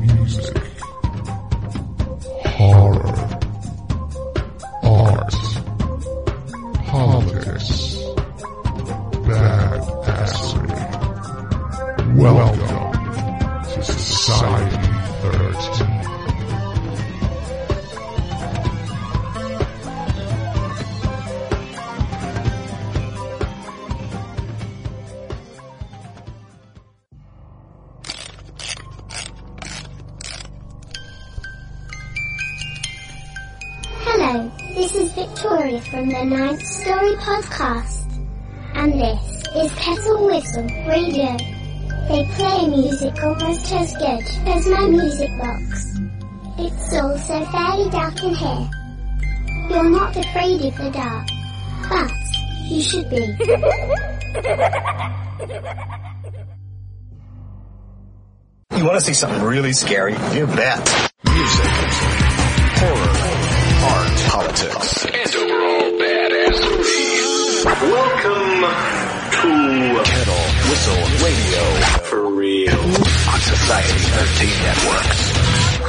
Music, horror, art, politics, badassery. Welcome to Society Hello, this is Victoria from the Ninth Story Podcast. And this is Kettle Whistle Radio. They play music almost as good as my music box. It's also fairly dark in here. You're not afraid of the dark, but you should be. You want to see something really scary? You bet. Music, horror, art, politics, and overall badassery. Welcome to Kettle Whistle Radio for real on Society 13 Networks.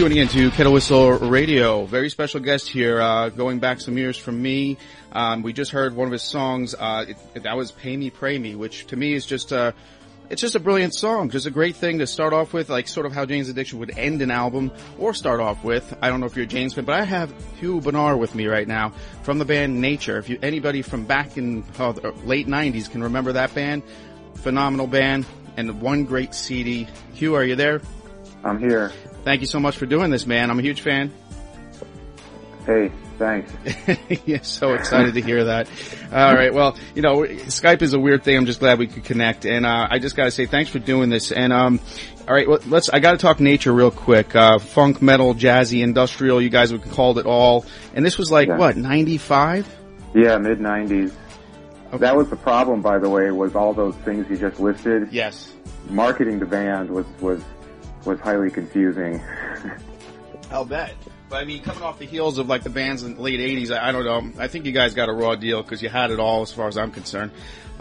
For in to Kettle Whistle Radio. Very special guest here, uh, going back some years from me. Um, we just heard one of his songs, uh, it, that was Pay Me, Pray Me, which to me is just, uh, it's just a brilliant song. Just a great thing to start off with, like sort of how Jane's Addiction would end an album or start off with. I don't know if you're a Jane's fan, but I have Hugh Bonar with me right now from the band Nature. If you, anybody from back in uh, the late 90s can remember that band, phenomenal band and one great CD. Hugh, are you there? I'm here. Thank you so much for doing this, man. I'm a huge fan. Hey, thanks. yeah, so excited to hear that. All right, well, you know, Skype is a weird thing. I'm just glad we could connect, and uh, I just got to say thanks for doing this. And um, all right, well, let's. I got to talk nature real quick. Uh, funk, metal, jazzy, industrial. You guys have called it all, and this was like Yeah. what 95. Yeah, mid '90s. That was the problem, by the way, was all those things you just listed. Yes. Marketing the band was was was highly confusing. I'll bet. But I mean, coming off the heels of like the bands in the late '80s, I, I don't know. I think you guys got a raw deal because you had it all, as far as I'm concerned.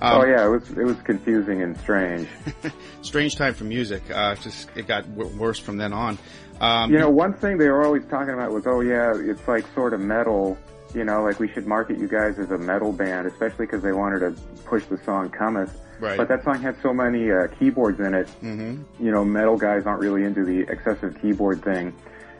Um, oh yeah, it was it was confusing and strange. strange time for music. Uh, just it got w- worse from then on. Um, You know, one thing they were always talking about was, oh yeah, it's like sort of metal. You know, like we should market you guys as a metal band, especially because they wanted to push the song "Cometh." Right. But that song had so many uh, keyboards in it. Mm-hmm. You know, metal guys aren't really into the excessive keyboard thing.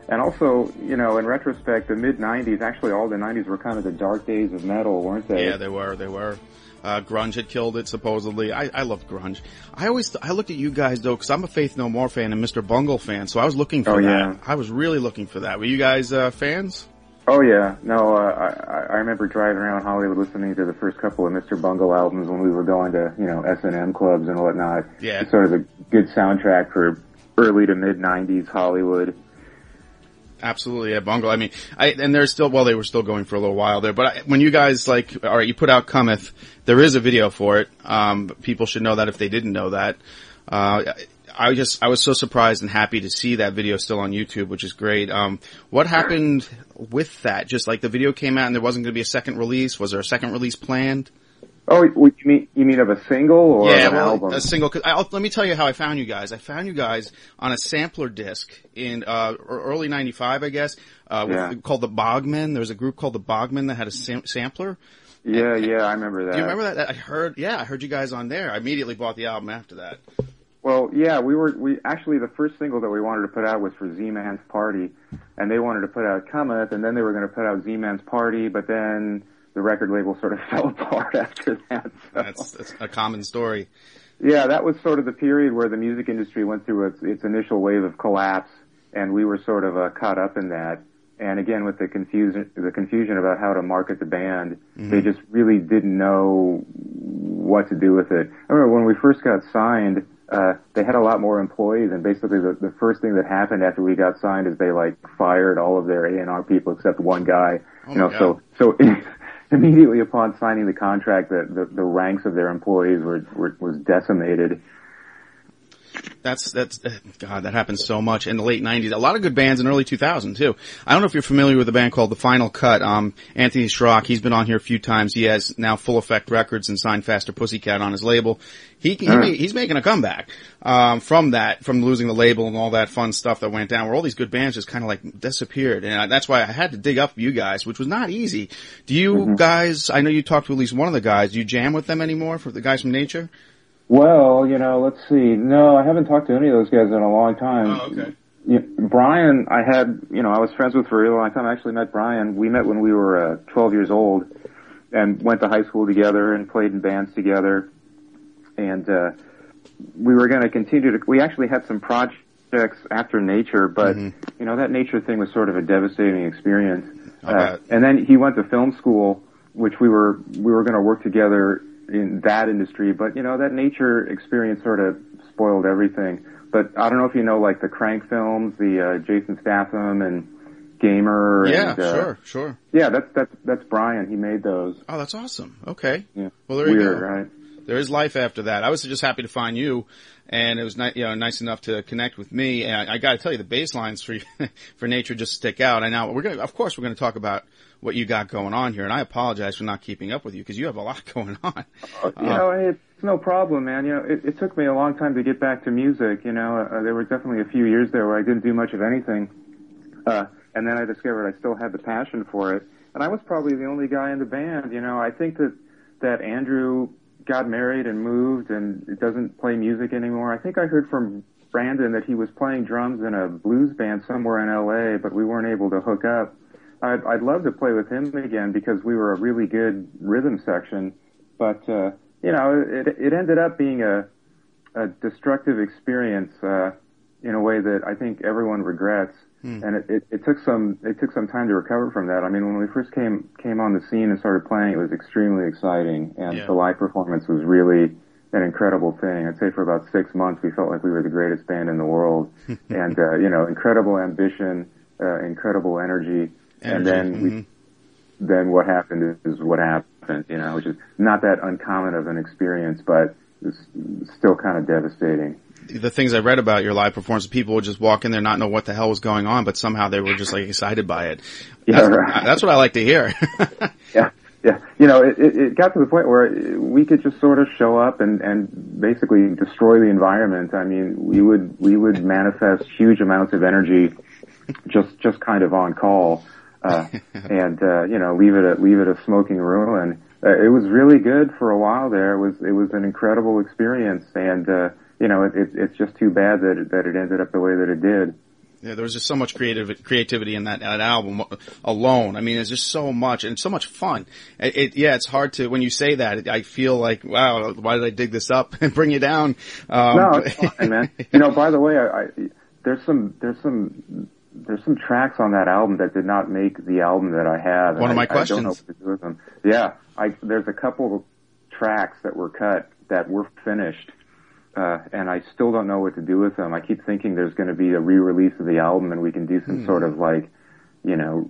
And also, you know, in retrospect, the mid '90s, actually, all the '90s were kind of the dark days of metal, weren't they? Yeah, they were. They were. Uh, grunge had killed it supposedly. I, I loved grunge. I always, I looked at you guys though, cause I'm a Faith No More fan and Mr. Bungle fan, so I was looking for Oh, that. yeah. I was really looking for that. Were you guys, uh, fans? Oh yeah, no, uh, I, I- I remember driving around Hollywood listening to the first couple of Mr. Bungle albums when we were going to, you know, S&M clubs and whatnot. Yeah. It's sort of a good soundtrack for early to mid 90s Hollywood. Absolutely, yeah, Bungle. I mean, I, and they're still, well, they were still going for a little while there, but I, when you guys like, alright, you put out Cometh, there is a video for it. Um, people should know that if they didn't know that. Uh, I just, I was so surprised and happy to see that video still on YouTube, which is great. Um, what happened with that? Just like the video came out and there wasn't going to be a second release. Was there a second release planned? Oh, you mean, you mean of a single or yeah, an well, album? a single. Cause I'll, let me tell you how I found you guys. I found you guys on a sampler disc in uh, early '95, I guess, uh, with, Yeah. called the Bogmen. There was a group called the Bogmen that had a sam- sampler. yeah, yeah, I remember that. Do you remember that? I heard. Yeah, I heard you guys on there. I immediately bought the album after that. Well, yeah, we were, we, actually the first single that we wanted to put out was for Z-Man's Party, and they wanted to put out Cometh, and then they were going to put out Z-Man's Party, but then the record label sort of fell apart after that. So. That's, that's a common story. Yeah, that was sort of the period where the music industry went through its, its initial wave of collapse, and we were sort of uh, caught up in that. And again, with the confusion, the confusion about how to market the band, they just really didn't know what to do with it. I remember when we first got signed, uh, they had a lot more employees, and basically the, the first thing that happened after we got signed is they like fired all of their A&R people except one guy. Oh you know, so so immediately upon signing the contract, the, the, the ranks of their employees were, were was decimated. That's that's uh, God. That happens so much in the late '90s. A lot of good bands in early 2000 too. I don't know if you're familiar with a band called The Final Cut. Um, Anthony Schrock. He's been on here a few times. He has now Full Effect Records and signed Faster Pussycat on his label. He, he he's making a comeback um, from that, from losing the label and all that fun stuff that went down, where all these good bands just kind of like disappeared. And I, that's why I had to dig up you guys, which was not easy. Do you guys? I know you talked to at least one of the guys. Do you jam with them anymore? For the guys from Nature? Well, you know, let's see. No, I haven't talked to any of those guys in a long time. Oh, okay. You Brian, I had, you know, I was friends with for a really long time. I actually met Brian. We met when we were uh, 12 years old and went to high school together and played in bands together. And, uh, we were going to continue to, we actually had some projects after nature, but, you know, that nature thing was sort of a devastating experience. I Uh, and then he went to film school, which we were, we were going to work together in that industry, but you know, that nature experience sort of spoiled everything. But I don't know if you know, like the Crank films, the, uh, Jason Statham and Gamer. Yeah, and, uh, sure, sure. Yeah, that's, that's, that's Brian. He made those. Oh, that's awesome. Okay. Yeah. Well, there you Weird, go. right? There is life after that. I was just happy to find you, and it was ni- you know nice enough to connect with me. And I, I got to tell you, the baselines for for nature just stick out. And now we're gonna, of course, we're going to talk about what you got going on here. And I apologize for not keeping up with you because you have a lot going on. you know, it's no problem, man. You know, it, it took me a long time to get back to music. You know, uh, there were definitely a few years there where I didn't do much of anything, uh, and then I discovered I still had the passion for it. And I was probably the only guy in the band. You know, I think that that Andrew got married and moved and doesn't play music anymore. I think I heard from Brandon that he was playing drums in a blues band somewhere in LA, but we weren't able to hook up. I'd, I'd love to play with him again because we were a really good rhythm section, but uh, you know, it, it ended up being a, a destructive experience uh, in a way that I think everyone regrets. Hmm. And it, it, it took some it took some time to recover from that. I mean, when we first came came on the scene and started playing, it was extremely exciting, and Yeah. the live performance was really an incredible thing. I'd say for about six months, we felt like we were the greatest band in the world, and uh, you know, incredible ambition, uh, incredible energy, and then we mhm. then what happened is, is what happened, you know, which is not that uncommon of an experience, but it's still kind of devastating. The things I read about your live performance, people would just walk in there not know what the hell was going on, but somehow they were just like excited by it. Yeah, That's, right. that's what I like to hear. Yeah, yeah. You know, it, it, got to the point where we could just sort of show up and, and basically destroy the environment. I mean, we would, we would manifest huge amounts of energy just, just kind of on call. Uh, and, uh, you know, leave it a, leave it a smoking ruin. Uh, it was really good for a while there. It was, it was an incredible experience. And, uh, you know, it, it, it's just too bad that it, that it ended up the way that it did. Yeah, there was just so much creative creativity in that, that album alone. I mean, it's just so much and so much fun. It, it yeah, it's hard to when you say that. It, I feel like, wow, why did I dig this up and bring you down? Um, No, it's fine, man. You know, by the way, I, I there's some there's some there's some tracks on that album that did not make the album that I have. One of my I, I don't know questions. what to do with them. Yeah, I there's a couple of tracks that were cut that were finished. Uh, and I still don't know what to do with them. I keep thinking there's going to be a re-release of the album and we can do some sort of like, you know,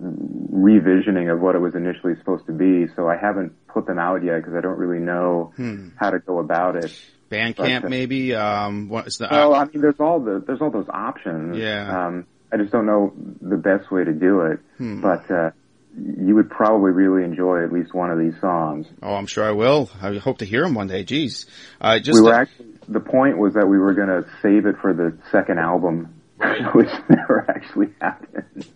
revisioning of what it was initially supposed to be. So I haven't put them out yet because I don't really know how to go about it. Bandcamp, But, uh, maybe. Um, what's the? Well, I mean, there's all the there's all those options. Yeah. Um, I just don't know the best way to do it. Hmm. But uh, you would probably really enjoy at least one of these songs. oh, I'm sure I will. I hope to hear them one day. Jeez, uh, just we were actually the point was that we were going to save it for the second album, which never actually happened.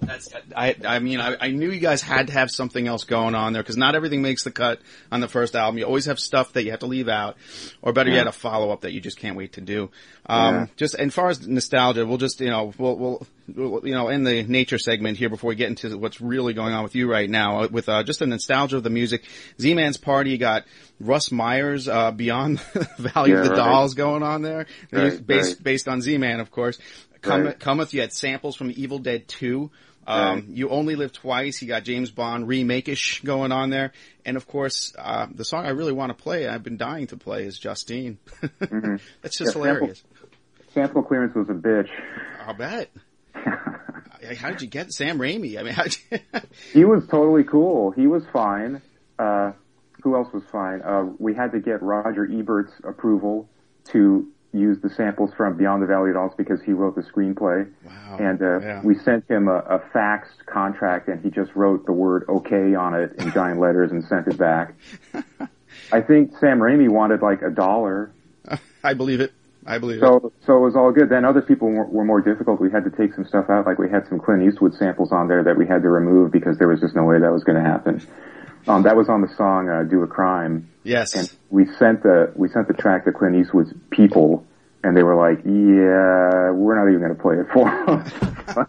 That's, I, I mean, I, I knew you guys had to have something else going on there because not everything makes the cut on the first album. You always have stuff that you have to leave out, or better yet, a follow up that you just can't wait to do. Um, Yeah. just as far as nostalgia, we'll just you know we'll we'll you know in the nature segment here before we get into what's really going on with you right now uh, with uh, just the nostalgia of the music. Z-Man's party got Russ Meyer's uh, beyond the Valley of the right. Dolls going on there, Right, based right. based on Z-Man of course. Come. Cometh, you had samples from Evil Dead 2. Um. You Only Live Twice. You got James Bond remake-ish going on there. And of course, uh, the song I really want to play, I've been dying to play, is Justine. That's just Yeah, hilarious. Sample clearance was a bitch. I'll bet. How did you get Sam Raimi? I mean, you... He was totally cool. He was fine. Uh, who else was fine? Uh, we had to get Roger Ebert's approval to use the samples from Beyond the Valley of Dolls because he wrote the screenplay. Wow. And uh, Yeah. we sent him a, a faxed contract, and he just wrote the word "okay" on it in giant letters and sent it back. I think Sam Raimi wanted like a dollar, I believe it. I believe it. so so it was all good. Then other people were, were more difficult. We had to take some stuff out, like we had some Clint Eastwood samples on there that we had to remove because there was just no way that was going to happen. Um, that was on the song uh, "Do a Crime," Yes. and we sent the we sent the track to Clint Eastwood's people, and they were like, "Yeah, we're not even going to play it for them."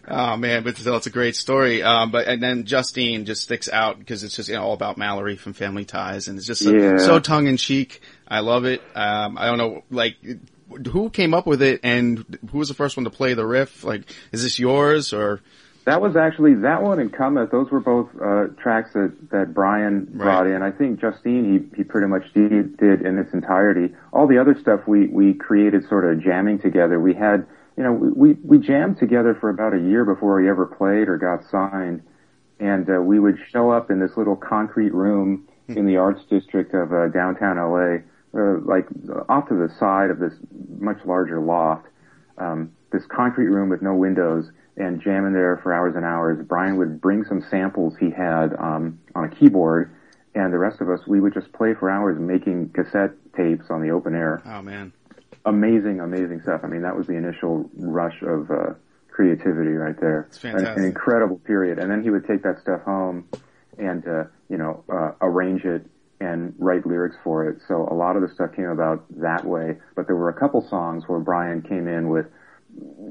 oh man, but still, it's a great story. Um, but and then Justine just sticks out because it's just you know, all about Mallory from Family Ties, and it's just so, Yeah. so tongue in cheek. I love it. Um, I don't know, like who came up with it, and who was the first one to play the riff? Like, is this yours or? That was actually that one and Cometh. Those were both uh, tracks that that Brian brought Right. in. I think Justine he he pretty much did, did in its entirety. All the other stuff we we created sort of jamming together. We had you know we we jammed together for about a year before we ever played or got signed, and uh, we would show up in this little concrete room in the arts district of uh, downtown LA, uh, like off to the side of this much larger loft um, this concrete room with no windows and jam in there for hours and hours. Brian would bring some samples he had um, on a keyboard, and the rest of us, we would just play for hours making cassette tapes on the open air. Oh man. Amazing, amazing stuff. I mean, that was the initial rush of uh, creativity right there. It's An, fantastic. an incredible period. And then he would take that stuff home and, uh, you know, uh, arrange it and write lyrics for it. So a lot of the stuff came about that way. But there were a couple songs where Brian came in with,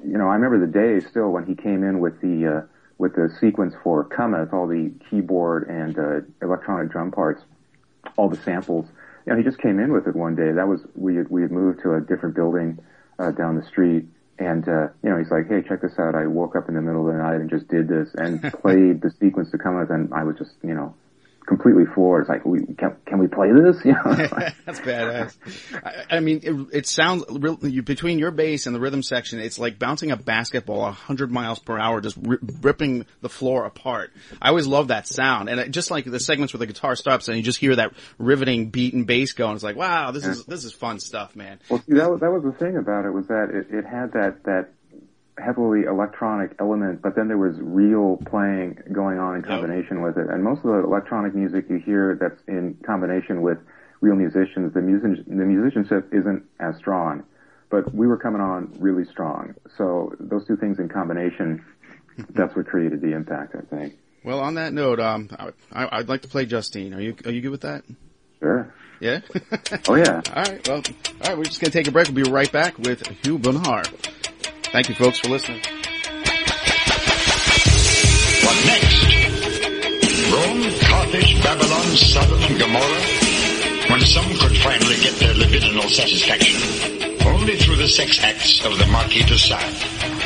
you know, I remember the day still when he came in with the, uh, with the sequence for Cometh, all the keyboard and, uh, electronic drum parts, all the samples. You know, he just came in with it one day. That was, we had, we had moved to a different building, uh, down the street. And, uh, you know, he's like, hey, check this out. I woke up in the middle of the night and just did this and played the sequence to Cometh and I was just, you know, completely floored. It's like, we, can, can we play this? You know, That's badass. I, I mean, it, it sounds you, between your bass and the rhythm section, it's like bouncing a basketball a hundred miles per hour, just ri ripping the floor apart. I always love that sound, and it, just like the segments where the guitar stops and you just hear that riveting beat and bass going. It's like, wow, this is this is fun stuff, man. Well, see, that was, that was the thing about it was that it, it had that, that heavily electronic element, but then there was real playing going on in combination with it. And most of the electronic music you hear that's in combination with real musicians, the music, the musicianship isn't as strong. But we were coming on really strong. So those two things in combination, that's what created the impact, I think. Well, on that note, um, I, I'd like to play Justine. Are you are you good with that? Sure. Yeah. Oh yeah. All right. Well, all right. We're just gonna take a break. We'll be right back with Hugh Bonar. Thank you, folks, for listening. What next? Rome, Carthage, Babylon, Sodom, and Gomorrah? When some could finally get their libidinal satisfaction, only through the sex acts of the Marquis de Sade.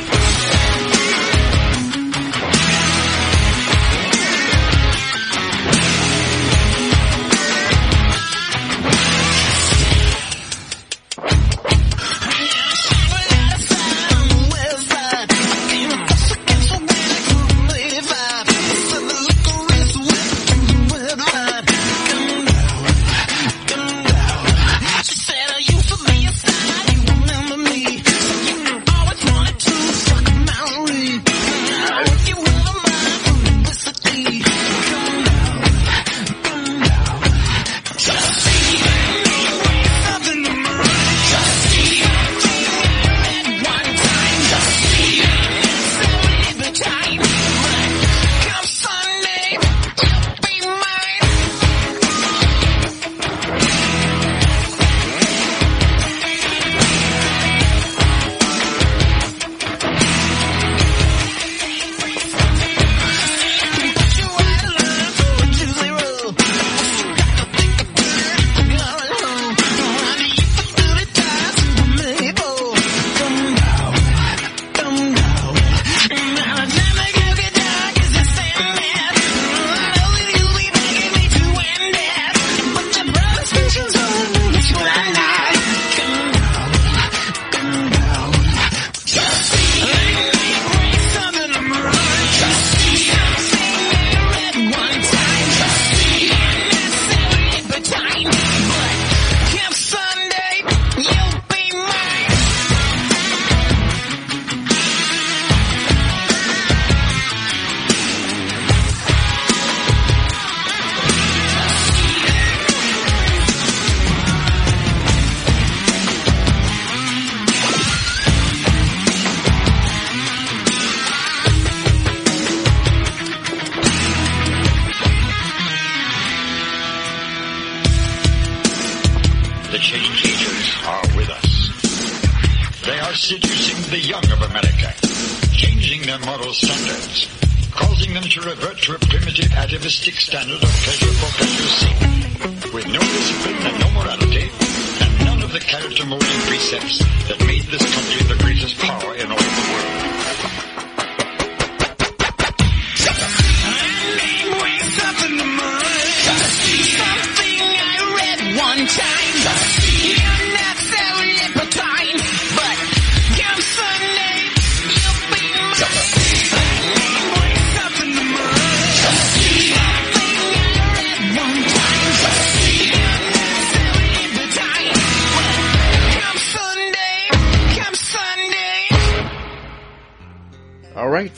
Change agents are with us. They are seducing the young of America, changing their moral standards, causing them to revert to a primitive atavistic standard of pleasure for pleasure's sake, with no discipline and no morality, and none of the character molding precepts that made this country the greatest power in all the world.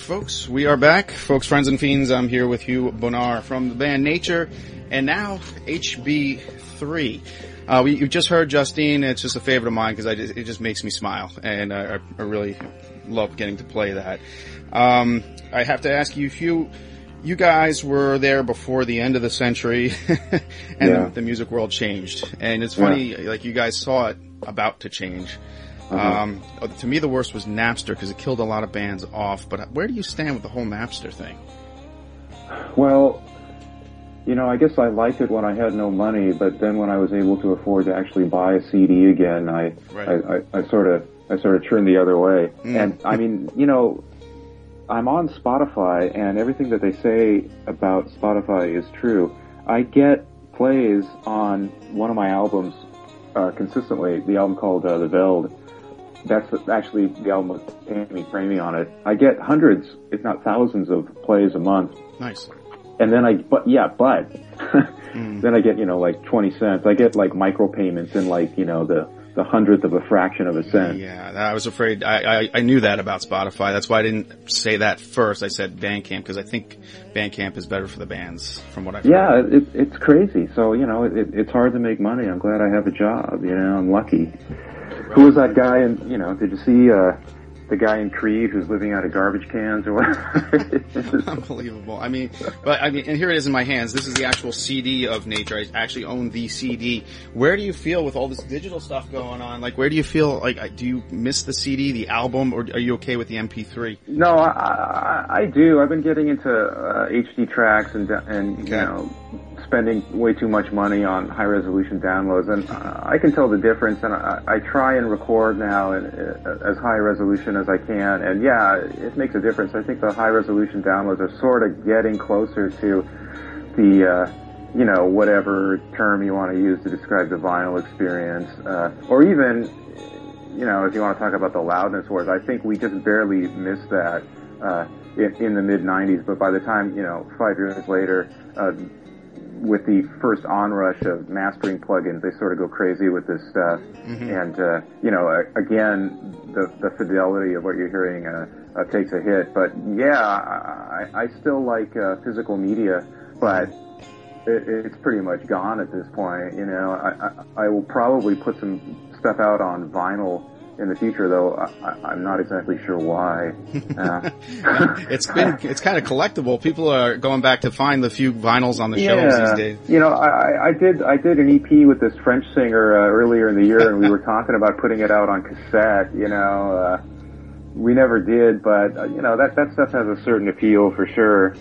Folks, we are back. Folks, friends and fiends, I'm here with Hugh Bonar from the band Nature. and now HB3. Uh, we, you just heard Justine. It's just a favorite of mine because it just makes me smile, and I, I really love getting to play that. Um, I have to ask you if you guys were there before the end of the century, and Yeah. the, the music world changed. And it's funny, like you guys saw it about to change. Uh-huh. Um, to me, the worst was Napster because it killed a lot of bands off. But where do you stand with the whole Napster thing? Well, you know, I guess I liked it when I had no money, but then when I was able to afford to actually buy a CD again, I Right. I, I, I sort of I sort of turned the other way. Mm. And I mean, you know, I'm on Spotify, and everything that they say about Spotify is true. I get plays on one of my albums uh, consistently. The album called uh, The Veld. That's actually the album with Tammy Framey on it. I get hundreds, if not thousands, of plays a month Nice. and then I, but yeah, but hmm. then I get you know like twenty cents. I get like micropayments in like you know the the hundredth of a fraction of a cent. Yeah, I was afraid. I, I I knew that about Spotify. That's why I didn't say that first. I said Bandcamp because I think Bandcamp is better for the bands, from what I've Yeah, heard. it, it's crazy. So you know it, it's hard to make money. I'm glad I have a job. You know, I'm lucky. Who was that guy? And you know, did you see uh, the guy in Creed who's living out of garbage cans or whatever? Unbelievable. I mean, but I mean, and here it is in my hands. This is the actual CD of Nature. I actually own the CD. Where do you feel with all this digital stuff going on? Like, where do you feel like? I- Do you miss the CD, the album, or are you okay with the MP3? No, I, I, I do. I've been getting into uh, HD tracks and and Okay. you know spending way too much money on high resolution downloads, and I can tell the difference. And I, I try and record now in, uh, as high resolution as I can, and yeah, it makes a difference. I think the high resolution downloads are sort of getting closer to the. Uh, you know, whatever term you want to use to describe the vinyl experience, uh, or even you know, if you want to talk about the loudness wars, I think we just barely missed that uh, in, in the mid '90s. But by the time you know, five years later, uh, with the first onrush of mastering plugins, they sort of go crazy with this stuff. And uh, you know, again, the the fidelity of what you're hearing uh, uh, takes a hit. But yeah, I, I still like uh, physical media, but it, it's pretty much gone at this point. You know, I, I, I will probably put some stuff out on vinyl in the future, though I, I, I'm not exactly sure why. Uh, It's been, it's kind of collectible. People are going back to find the few vinyls on the shelves these days. You know, I, I- did I did an EP with this French singer uh, earlier in the year, and we were talking about putting it out on cassette. You know, uh, we never did, but uh, you know that that stuff has a certain appeal for sure.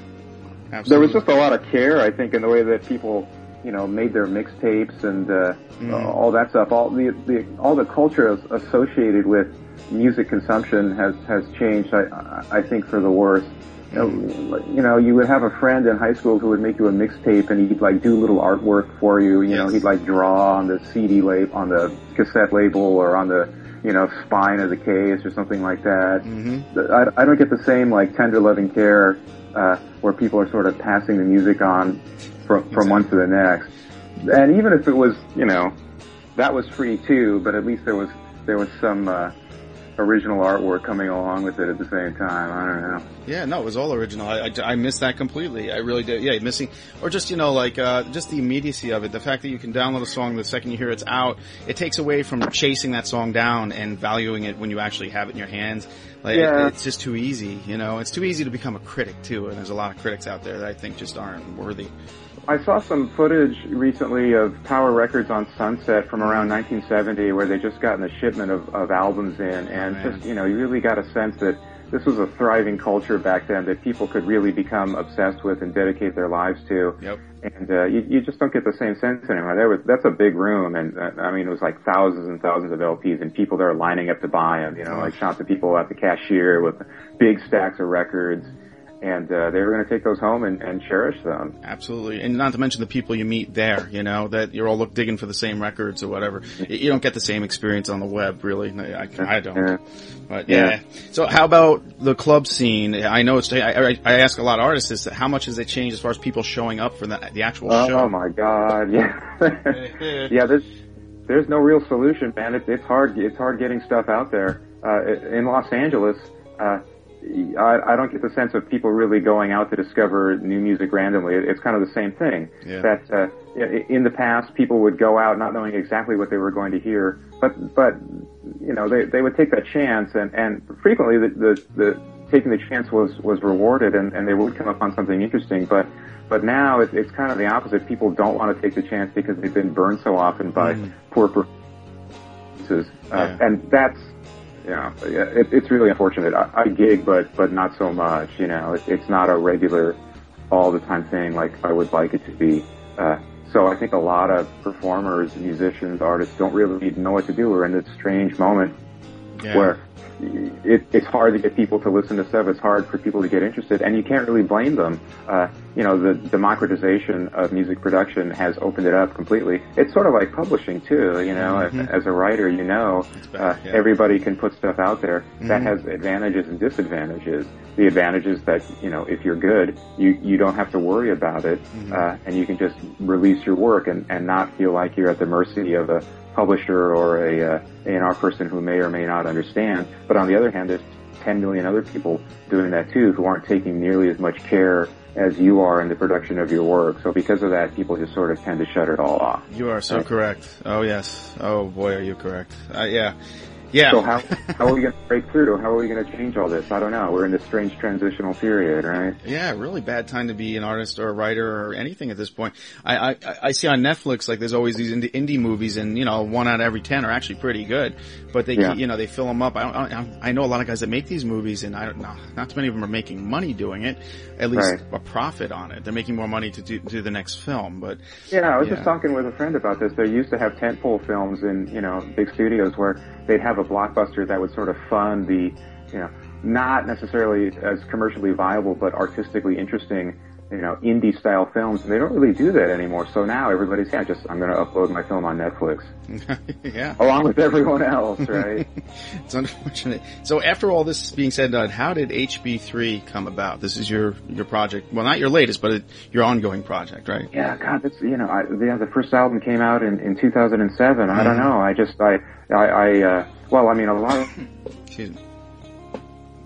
There was just a lot of care, I think, in the way that people, you know, made their mixtapes and uh, uh, all that stuff. All the, the all the culture associated with music consumption has has changed. I I think for the worse. You know, you know, you would have a friend in high school who would make you a mixtape, and he'd like do little artwork for you. You know, he'd like draw on the CD label, on the cassette label, or on the you know spine of the case, or something like that. Mm-hmm. I, I don't get the same like tender loving care uh, where people are sort of passing the music on from from one to the next. And even if it was, you know, that was free too, but at least there was there was some uh, original artwork coming along with it at the same time. I don't know. Yeah, no, it was all original. I, I, I missed that completely. I really did. Yeah, missing, or just, you know, like, uh, just the immediacy of it. The fact that you can download a song the second you hear it's out, it takes away from chasing that song down and valuing it when you actually have it in your hands. Like, Yeah. it's just too easy, you know? It's too easy to become a critic too, and there's a lot of critics out there that I think just aren't worthy. I saw some footage recently of Tower Records on Sunset from around 1970 where they just gotten a shipment of, of albums in oh, and man. just, you know, you really got a sense that this was a thriving culture back then that people could really become obsessed with and dedicate their lives to. Yep. And, uh, you, you just don't get the same sense anymore. There was, that's a big room and, uh, I mean, it was like thousands and thousands of LPs and people that are lining up to buy them, you know, like shots of people at the cashier with big stacks of records. And, uh, they were going to take those home and, and cherish them. Absolutely, and not to mention the people you meet there. You know that you're all look digging for the same records or whatever. You you don't get the same experience on the web, really. I, I don't. Yeah. But yeah. So how about the club scene? I know it's. I, I, I ask a lot of artists this. How much has it changed as far as people showing up for the, the actual Oh, show? my god, yeah, yeah. There's there's no real solution, man. It, it's hard. It's hard getting stuff out there. Uh, in Los Angeles, uh, I, I don't get the sense of people really going out to discover new music randomly. It- It's kind of the same thing. Yeah. That uh, in the past, people would go out not knowing exactly what they were going to hear, but but you know they they would take that chance, and and frequently the the, the taking the chance was was rewarded, and and they would come upon something interesting, but. But now it, it's kind of the opposite. People don't want to take the chance because they've been burned so often by poor performances, uh, Yeah. and that's know, it, it's really unfortunate. I, I gig, but but not so much. You know, it, it's not a regular, all the time thing like I would like it to be. Uh, so I think a lot of performers, musicians, artists don't really know what to do. We're in this strange moment Yeah. where it, it's hard to get people to listen to stuff. It's hard for people to get interested, and you can't really blame them. Uh, you know, the democratization of music production has opened it up completely. It's sort of like publishing too. You know, as, as a writer, you know, uh, yeah. everybody can put stuff out there that has advantages and disadvantages. The advantages that you know, if you're good, you you don't have to worry about it, uh, and you can just release your work and and not feel like you're at the mercy of a publisher or a uh, A&R person who may or may not understand. But on the other hand, there's 10 million other people doing that too who aren't taking nearly as much care as you are in the production of your work. So because of that, people just sort of tend to shut it all off. You are so correct. Oh yes. Oh boy, are you correct? Uh, yeah. Yeah. So how, how are we going to break through? How are we going to change all this? I don't know. We're in this strange transitional period, right? Yeah, really bad time to be an artist or a writer or anything at this point. I, I, I see on Netflix, like there's always these indie, indie movies and, you know, one out of every ten are actually pretty good, but they, Yeah. you know, they fill them up. I don't, I, I know a lot of guys that make these movies and I don't know, not too many of them are making money doing it, at least Right. a profit on it. They're making more money to do, do the next film, but Yeah, I was Yeah. just talking with a friend about this. They used to have tentpole films in, you know, big studios where they'd have a blockbuster that would sort of fund the, you know, not necessarily as commercially viable but artistically interesting, you know, indie style films. And they don't really do that anymore. So now everybody's, yeah, just, I'm going to upload my film on Netflix. yeah. Along with everyone else, right? It's unfortunate. So after all this is being said and done, how did HB3 come about? This is your, your project. Well, not your latest, but it, your ongoing project, right? Yeah, God, that's you know, I, yeah, the first album came out in in 2007. I don't know. I just I I, I uh, well, I mean, a lot of Excuse me.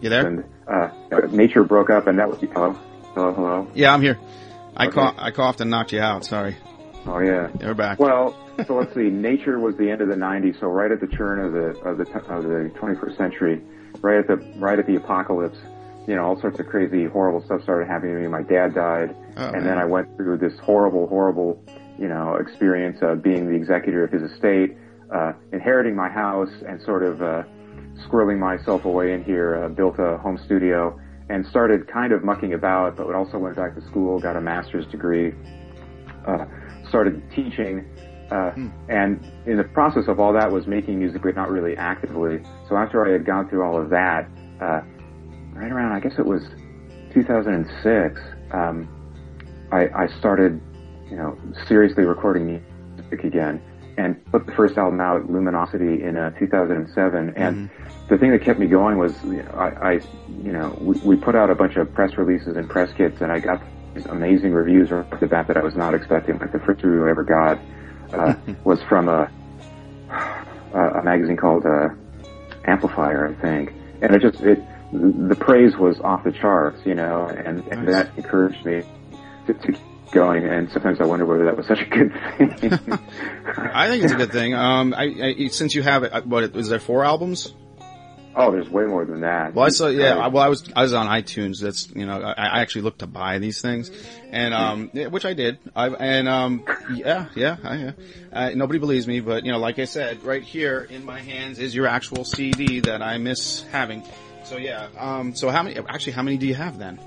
You there? and uh, nature broke up, and that was hello, hello, hello. Yeah, I'm here. I Okay. cough, I coughed and knocked you out. Sorry. Oh yeah. Yeah, we're back. Well, so let's see. Nature was the end of the '90s, so right at the turn of the of the of the 21st century, right at the right at the apocalypse. You know, all sorts of crazy, horrible stuff started happening to me. My dad died, Oh, and man. then I went through this horrible, horrible, you know, experience of being the executor of his estate, uh, inheriting my house, and sort of uh, squirreling myself away in here. Uh, built a home studio and started kind of mucking about, but also went back to school, got a master's degree, uh, started teaching, uh, and in the process of all that was making music, but not really actively. So after I had gone through all of that, uh, right around, I guess it was 2006, um, I, I started, you know, seriously recording music again and put the first album out, Luminosity, in uh, 2007. And the thing that kept me going was, you know, I, I you know, we, we put out a bunch of press releases and press kits, and I got these amazing reviews right off the bat that I was not expecting. Like the first review I ever got uh, was from a a magazine called uh, Amplifier, I think, and it just it the praise was off the charts, you know, and, and Nice. that encouraged me to, to going. And sometimes I wonder whether that was such a good thing. I think it's a good thing. Um, I, I since you have it, uh, what is there four albums? oh, there's way more than that. Well, I saw. Yeah. I, well, I was I was on iTunes. That's you know I, I actually looked to buy these things, and um, yeah, which I did. I and um, yeah, yeah, I, yeah. Uh, nobody believes me, but you know, like I said, right here in my hands is your actual CD that I miss having. So yeah. Um, so how many? Actually, how many do you have then?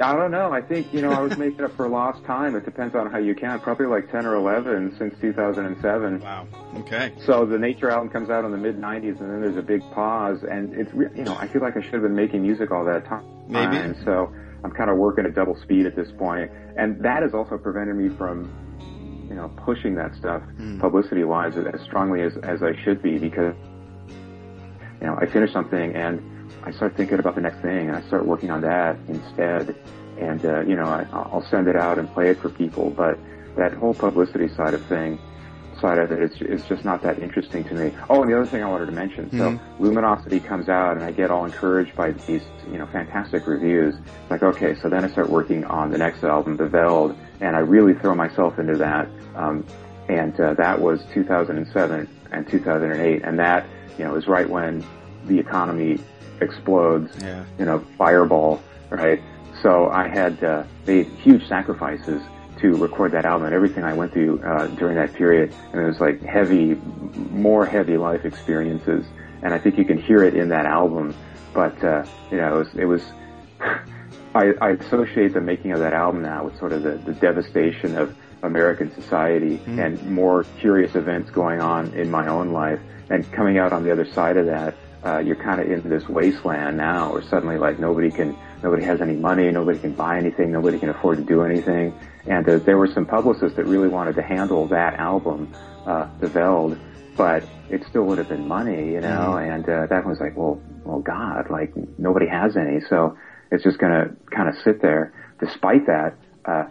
I don't know. I think, you know, I was making up for lost time. It depends on how you count. Probably like 10 or 11 since 2007. Wow. Okay. So the Nature album comes out in the mid 90s and then there's a big pause and it's, re- you know, I feel like I should have been making music all that time. Maybe. And so I'm kind of working at double speed at this point. And that has also prevented me from, you know, pushing that stuff hmm. publicity wise as strongly as, as I should be because, you know, I finish something and I start thinking about the next thing and I start working on that instead. And, uh, you know, I, I'll send it out and play it for people, but that whole publicity side of thing side of it, it is, is just not that interesting to me. Oh, and the other thing I wanted to mention. So Luminosity comes out and I get all encouraged by these, you know, fantastic reviews. It's like, okay, so then I start working on the next album, The Veld, and I really throw myself into that. Um, and uh, that was 2007 and 2008, and that, you know, is right when the economy explodes. Yeah. You know, fireball, right? So I had uh, made huge sacrifices to record that album and everything I went through uh, during that period. And it was like heavy, more heavy life experiences. And I think you can hear it in that album. But, uh, you know, it was, it was I, I associate the making of that album now with sort of the, the devastation of American society and more curious events going on in my own life. And coming out on the other side of that, uh, you're kind of in this wasteland now where suddenly like nobody can, nobody has any money, nobody can buy anything, nobody can afford to do anything. And uh, there were some publicists that really wanted to handle that album, uh, The Veld, but it still would have been money, you know, and, uh, that was like, well, well, God, like nobody has any. So it's just to kind of sit there. Despite that, uh,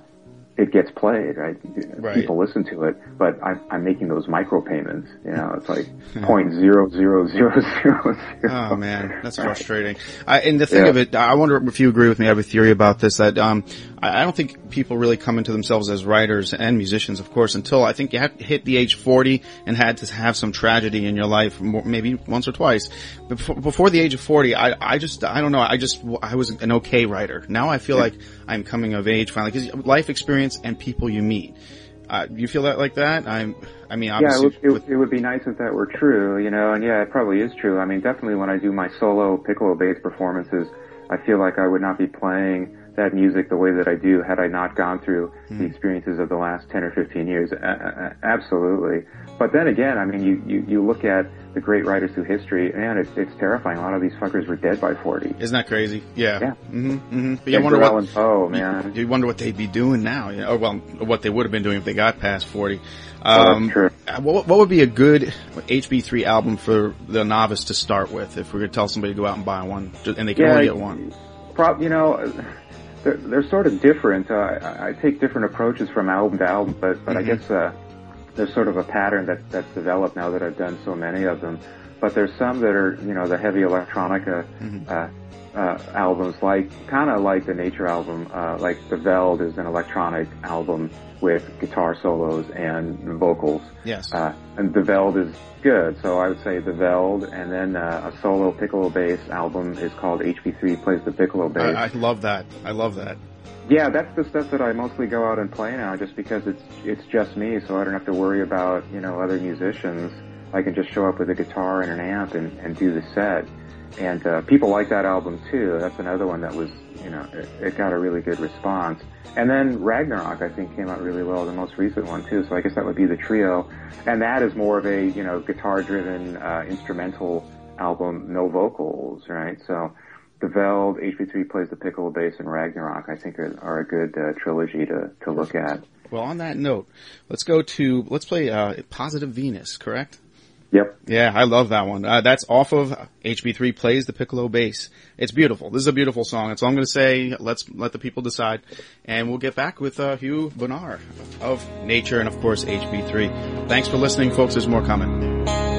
it gets played, right? Right. People listen to it, but I'm, I'm making those micro payments. You know, it's like point zero zero zero zero zero. Oh man, that's frustrating. I, and the thing Yeah. of it, I wonder if you agree with me. I have a theory about this that um, I, don't think people really come into themselves as writers and musicians, of course, until I think you have hit the age forty and had to have some tragedy in your life, maybe once or twice. Before, before the age of forty, I, I just, I don't know. I just, I was an okay writer. Now I feel like I'm coming of age finally because life experience and people you meet. Uh, you feel that like that? I'm, I mean, Yeah, it would, it, with- it would be nice if that were true, you know, and yeah, it probably is true. I mean, definitely when I do my solo piccolo bass performances, I feel like I would not be playing that music the way that I do had I not gone through the experiences of the last 10 or 15 years. A- absolutely. But then again, I mean, you, you, you look at the great writers through history, and it's, it's terrifying. A lot of these fuckers were dead by 40. isn't that crazy? Yeah. Yeah. hmm hmm But you Edgar wonder what, Poe, man. You wonder what they'd be doing now, you know, or well, what they would have been doing if they got past 40. Oh, Um, true. uh, what, what would be a good HB3 album for the novice to start with if we could tell somebody to go out and buy one, and they can Yeah, only get one? Prob, you know, they're, they're sort of different. Uh, I, I take different approaches from album to album, but but I guess uh, there's sort of a pattern that that's developed now that I've done so many of them. But there's some that are you know the heavy electronica uh, uh, albums, like kind of like the Nature album, uh, like the Veld is an electronic album with guitar solos and vocals. Yes. Uh, and the Veld is good, so I would say the Veld, and then uh, a solo piccolo bass album is called HB3 Plays the Piccolo Bass. I, I love that. I love that. yeah, that's the stuff that I mostly go out and play now, just because it's it's just me, so I don't have to worry about you know other musicians. I can just show up with a guitar and an amp and, and do the set. And uh, people like that album too. That's another one that was, you know, it, it got a really good response. And then Ragnarok, I think, came out really well, the most recent one too. So I guess that would be the trio. And that is more of a, you know, guitar-driven uh, instrumental album, no vocals, right? So the Veld, HB3 plays the piccolo bass, and Ragnarok, I think, are, are a good uh, trilogy to to look at. Well, on that note, let's go to let's play uh, Positive Venus. Correct? Yep. Yeah, I love that one. Uh, that's off of HB3 plays the piccolo bass. It's beautiful. This is a beautiful song. That's all I'm going to say. Let's let the people decide, and we'll get back with uh, Hugh Bonar of Nature and of course HB3. Thanks for listening, folks. There's more coming.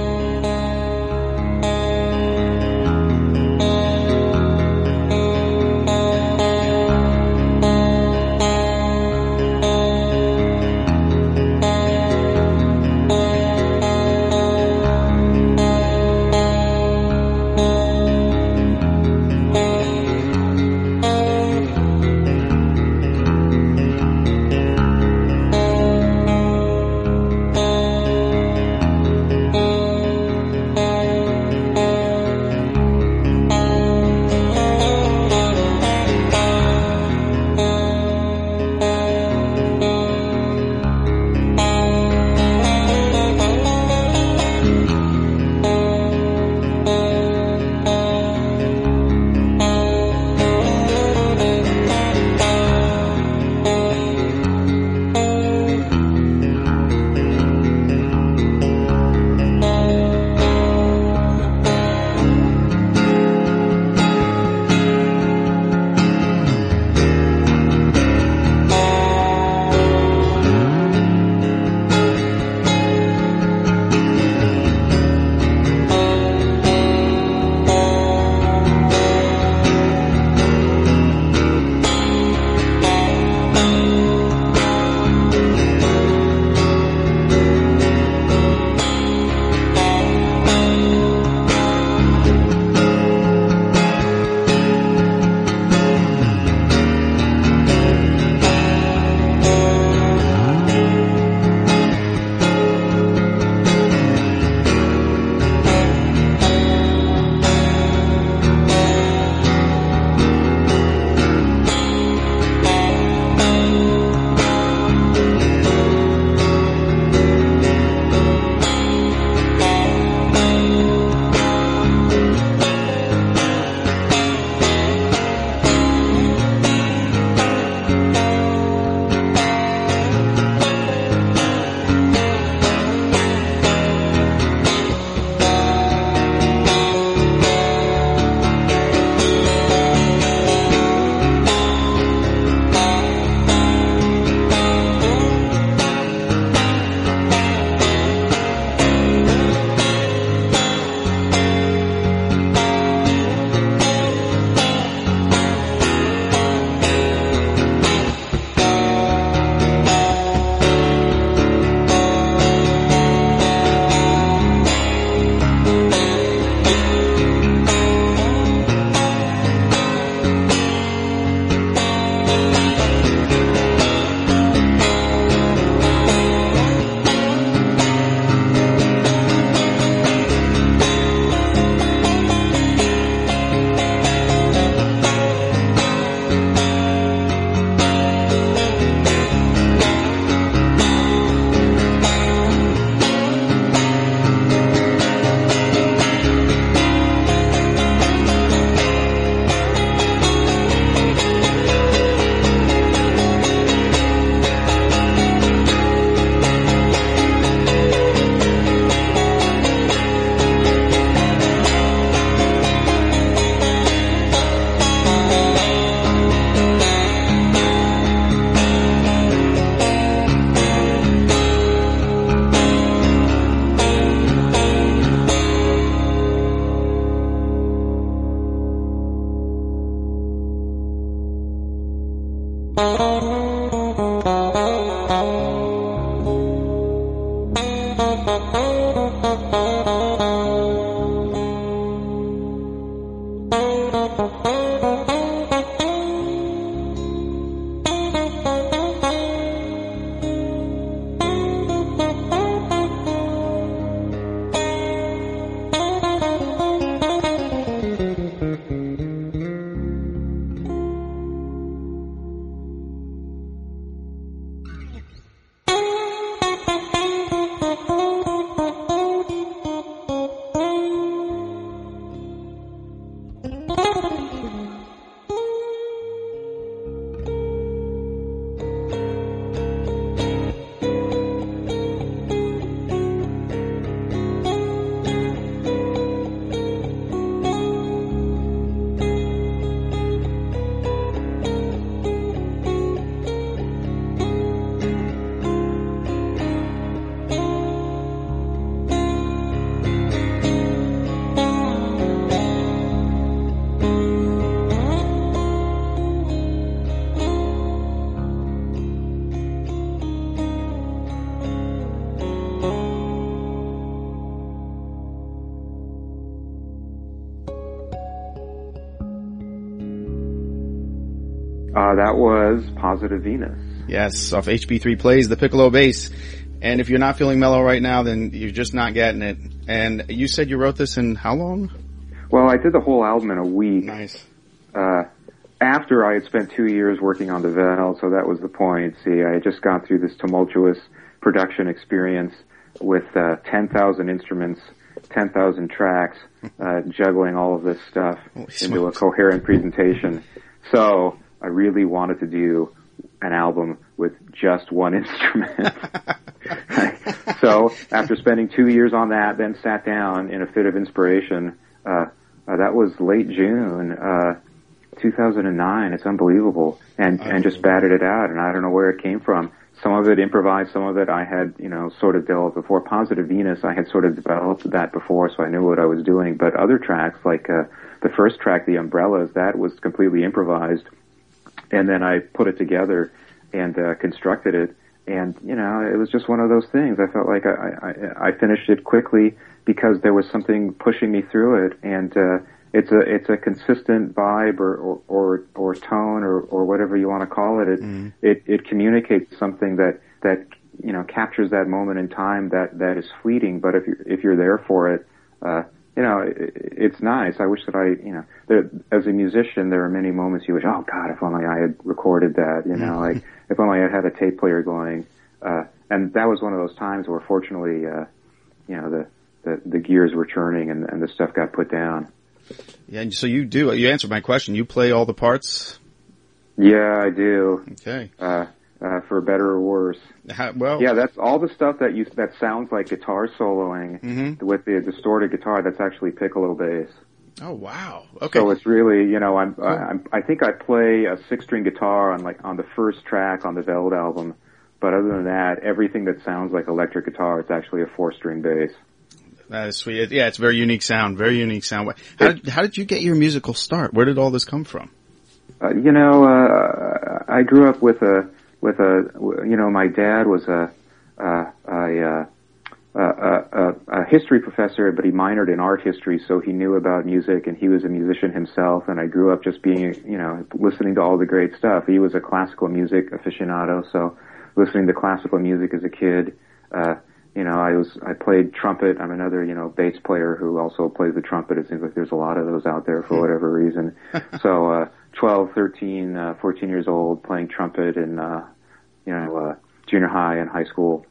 That was Positive Venus. Yes, off HB3 plays the piccolo bass. And if you're not feeling mellow right now, then you're just not getting it. And you said you wrote this in how long? Well, I did the whole album in a week. Nice. Uh, after I had spent two years working on the Veld, so that was the point. See, I had just gone through this tumultuous production experience with uh, 10,000 instruments, 10,000 tracks, uh, juggling all of this stuff Holy into a coherent presentation. So I really wanted to do an album with just one instrument. so after spending two years on that, then sat down in a fit of inspiration. Uh, uh, that was late June, uh, 2009. It's unbelievable, and and just batted it out. And I don't know where it came from. Some of it improvised, some of it I had, you know, sort of developed before. Positive Venus, I had sort of developed that before, so I knew what I was doing. But other tracks, like uh, the first track, The Umbrellas, that was completely improvised and then I put it together and uh, constructed it. And you know, it was just one of those things. I felt like I, I, I finished it quickly because there was something pushing me through it, and uh, it's a it's a consistent vibe or or or, or tone or, or whatever you want to call it. It, it it communicates something that that you know captures that moment in time that that is fleeting. But if you're if you're there for it, uh, you know, it, it's nice. I wish that I, you know, there, as a musician, there are many moments you wish, oh God, if only I had recorded that, you know, like if only I had a tape player going. Uh, and that was one of those times where fortunately, uh, you know, the, the, the gears were churning and, and the stuff got put down. Yeah, and so you do, you answered my question. You play all the parts? Yeah, I do. Okay. Uh, uh, for better or worse. How, well, Yeah, that's all the stuff that you, that sounds like guitar soloing Mhm. with the distorted guitar. That's actually piccolo bass. Oh, wow. Okay. So it's really, you know, I'm, I'm, I think I play a six string guitar on like on the first track on the Veld album, but other than that, everything that sounds like electric guitar, it's actually a four string bass. that is sweet. Yeah, it's a very unique sound, very unique sound. How did, how did you get your musical start? Where did all this come from? Uh, you know, uh, I grew up with a, with a, you know, my dad was a, a, a, a, a history professor, but he minored in art history, so he knew about music, and he was a musician himself. And I grew up just being, you know, listening to all the great stuff. He was a classical music aficionado, so listening to classical music as a kid. Uh, you know, I was I played trumpet. I'm another, you know, bass player who also plays the trumpet. It seems like there's a lot of those out there for whatever reason. so, uh, 12, 13, uh, 14 years old, playing trumpet in, uh, you know, uh, junior high and high school.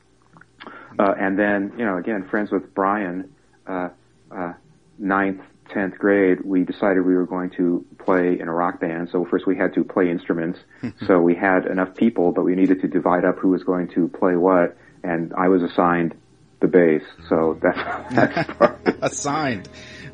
Uh, and then, you know, again, friends with Brian, uh, uh, ninth, tenth grade, we decided we were going to play in a rock band. So first we had to play instruments. so we had enough people, but we needed to divide up who was going to play what. And I was assigned the bass. So that's, that's part. Assigned.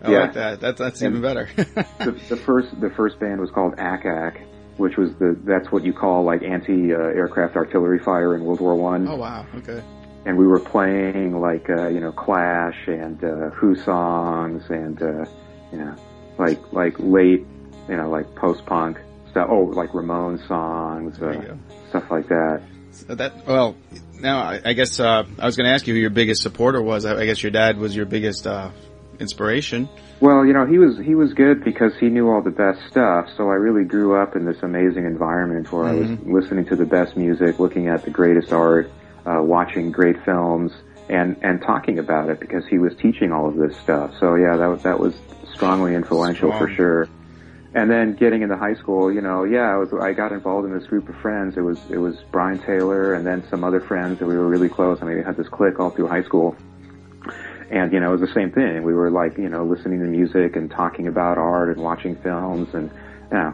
I Yeah. like that. that that's even better. the, the first the first band was called ACAC, which was the that's what you call like anti uh, aircraft artillery fire in World War One. oh, wow. Okay. And we were playing like uh, you know Clash and uh, Who songs and uh, you know like like late you know like post punk stuff. Oh, like Ramon songs, uh, stuff like that. So that well, now I, I guess uh, I was going to ask you who your biggest supporter was. I, I guess your dad was your biggest uh, inspiration. Well, you know, he was he was good because he knew all the best stuff. So I really grew up in this amazing environment where I was listening to the best music, looking at the greatest art, uh, watching great films, and and talking about it because he was teaching all of this stuff. So yeah, that was that was strongly influential for sure. And then getting into high school, you know, yeah, I was I got involved in this group of friends. It was it was Brian Taylor and then some other friends that we were really close. I mean, we had this clique all through high school. And you know, it was the same thing. We were like, you know, listening to music and talking about art and watching films and you know,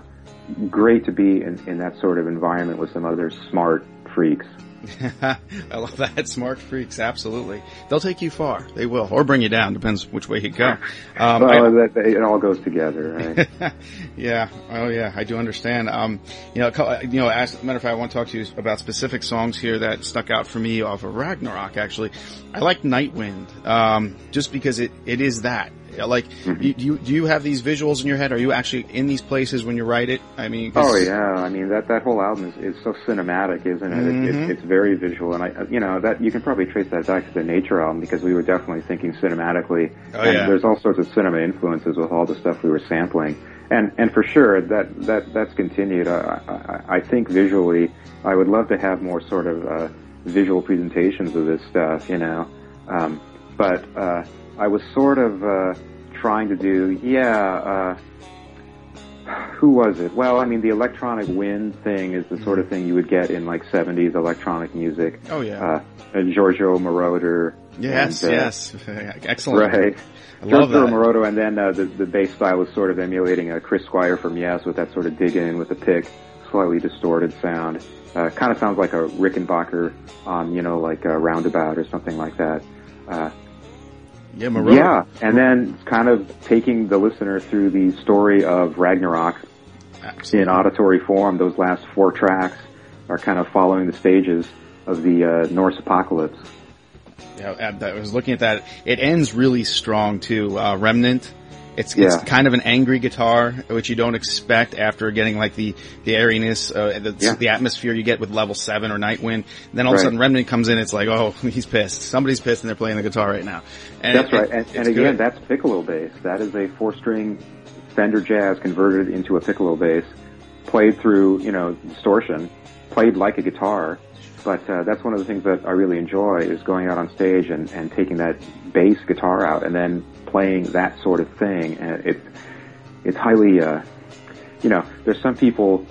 great to be in, in that sort of environment with some other smart freaks. I love that. Smart freaks, absolutely. They'll take you far. They will, or bring you down. Depends which way you go. Um, well, I- that, that- it all goes together, right? yeah. Oh, yeah. I do understand. Um, you know, a you know, as a matter of fact, I want to talk to you about specific songs here that stuck out for me off of Ragnarok. Actually, I like Nightwind, um, just because it it is that. Like, Mm-hmm. you, do you do you have these visuals in your head? Are you actually in these places when you write it? I mean, Oh yeah, I mean that that whole album is, is so cinematic, isn't it? It, Mm-hmm. it? It's very visual, and I, you know, that you can probably trace that back to the Nature album because we were definitely thinking cinematically. Oh, and yeah. there's all sorts of cinema influences with all the stuff we were sampling, and and for sure that that that's continued. I I, I think visually, I would love to have more sort of uh, visual presentations of this stuff, you know. Um, but uh, I was sort of uh, trying to do, yeah. Uh, who was it? Well, I mean, the electronic wind thing is the sort of thing you would get in like 70s electronic music. Oh, yeah. Uh, and Giorgio Moroder. yes, and, uh, yes, excellent. Right. I love Giorgio. Moroder, and then uh, the, the bass style was sort of emulating a Chris Squire from Yes with that sort of dig in with the pick, slightly distorted sound. Uh, kind of sounds like a Rickenbacker on, you know, like a Roundabout or something like that. Uh, Yeah, yeah, and then kind of taking the listener through the story of Ragnarok Absolutely. in auditory form. Those last four tracks are kind of following the stages of the uh, Norse apocalypse. Yeah, I I was looking at that. It ends really strong too. Uh, Remnant. It's it's kind of an angry guitar, which you don't expect after getting like the the airiness, uh, the, Yeah. the atmosphere you get with level seven or Nightwind. Then all of a sudden Remnant comes in. It's like, oh, he's pissed. Somebody's pissed, and they're playing the guitar right now. And That's it- right, and, and again, good. that's piccolo bass. That is a four-string Fender Jazz converted into a piccolo bass, played through you know distortion, played like a guitar. But uh, that's one of the things that I really enjoy is going out on stage and, and taking that bass guitar out and then playing that sort of thing. And it it's highly, uh, you know, there's some people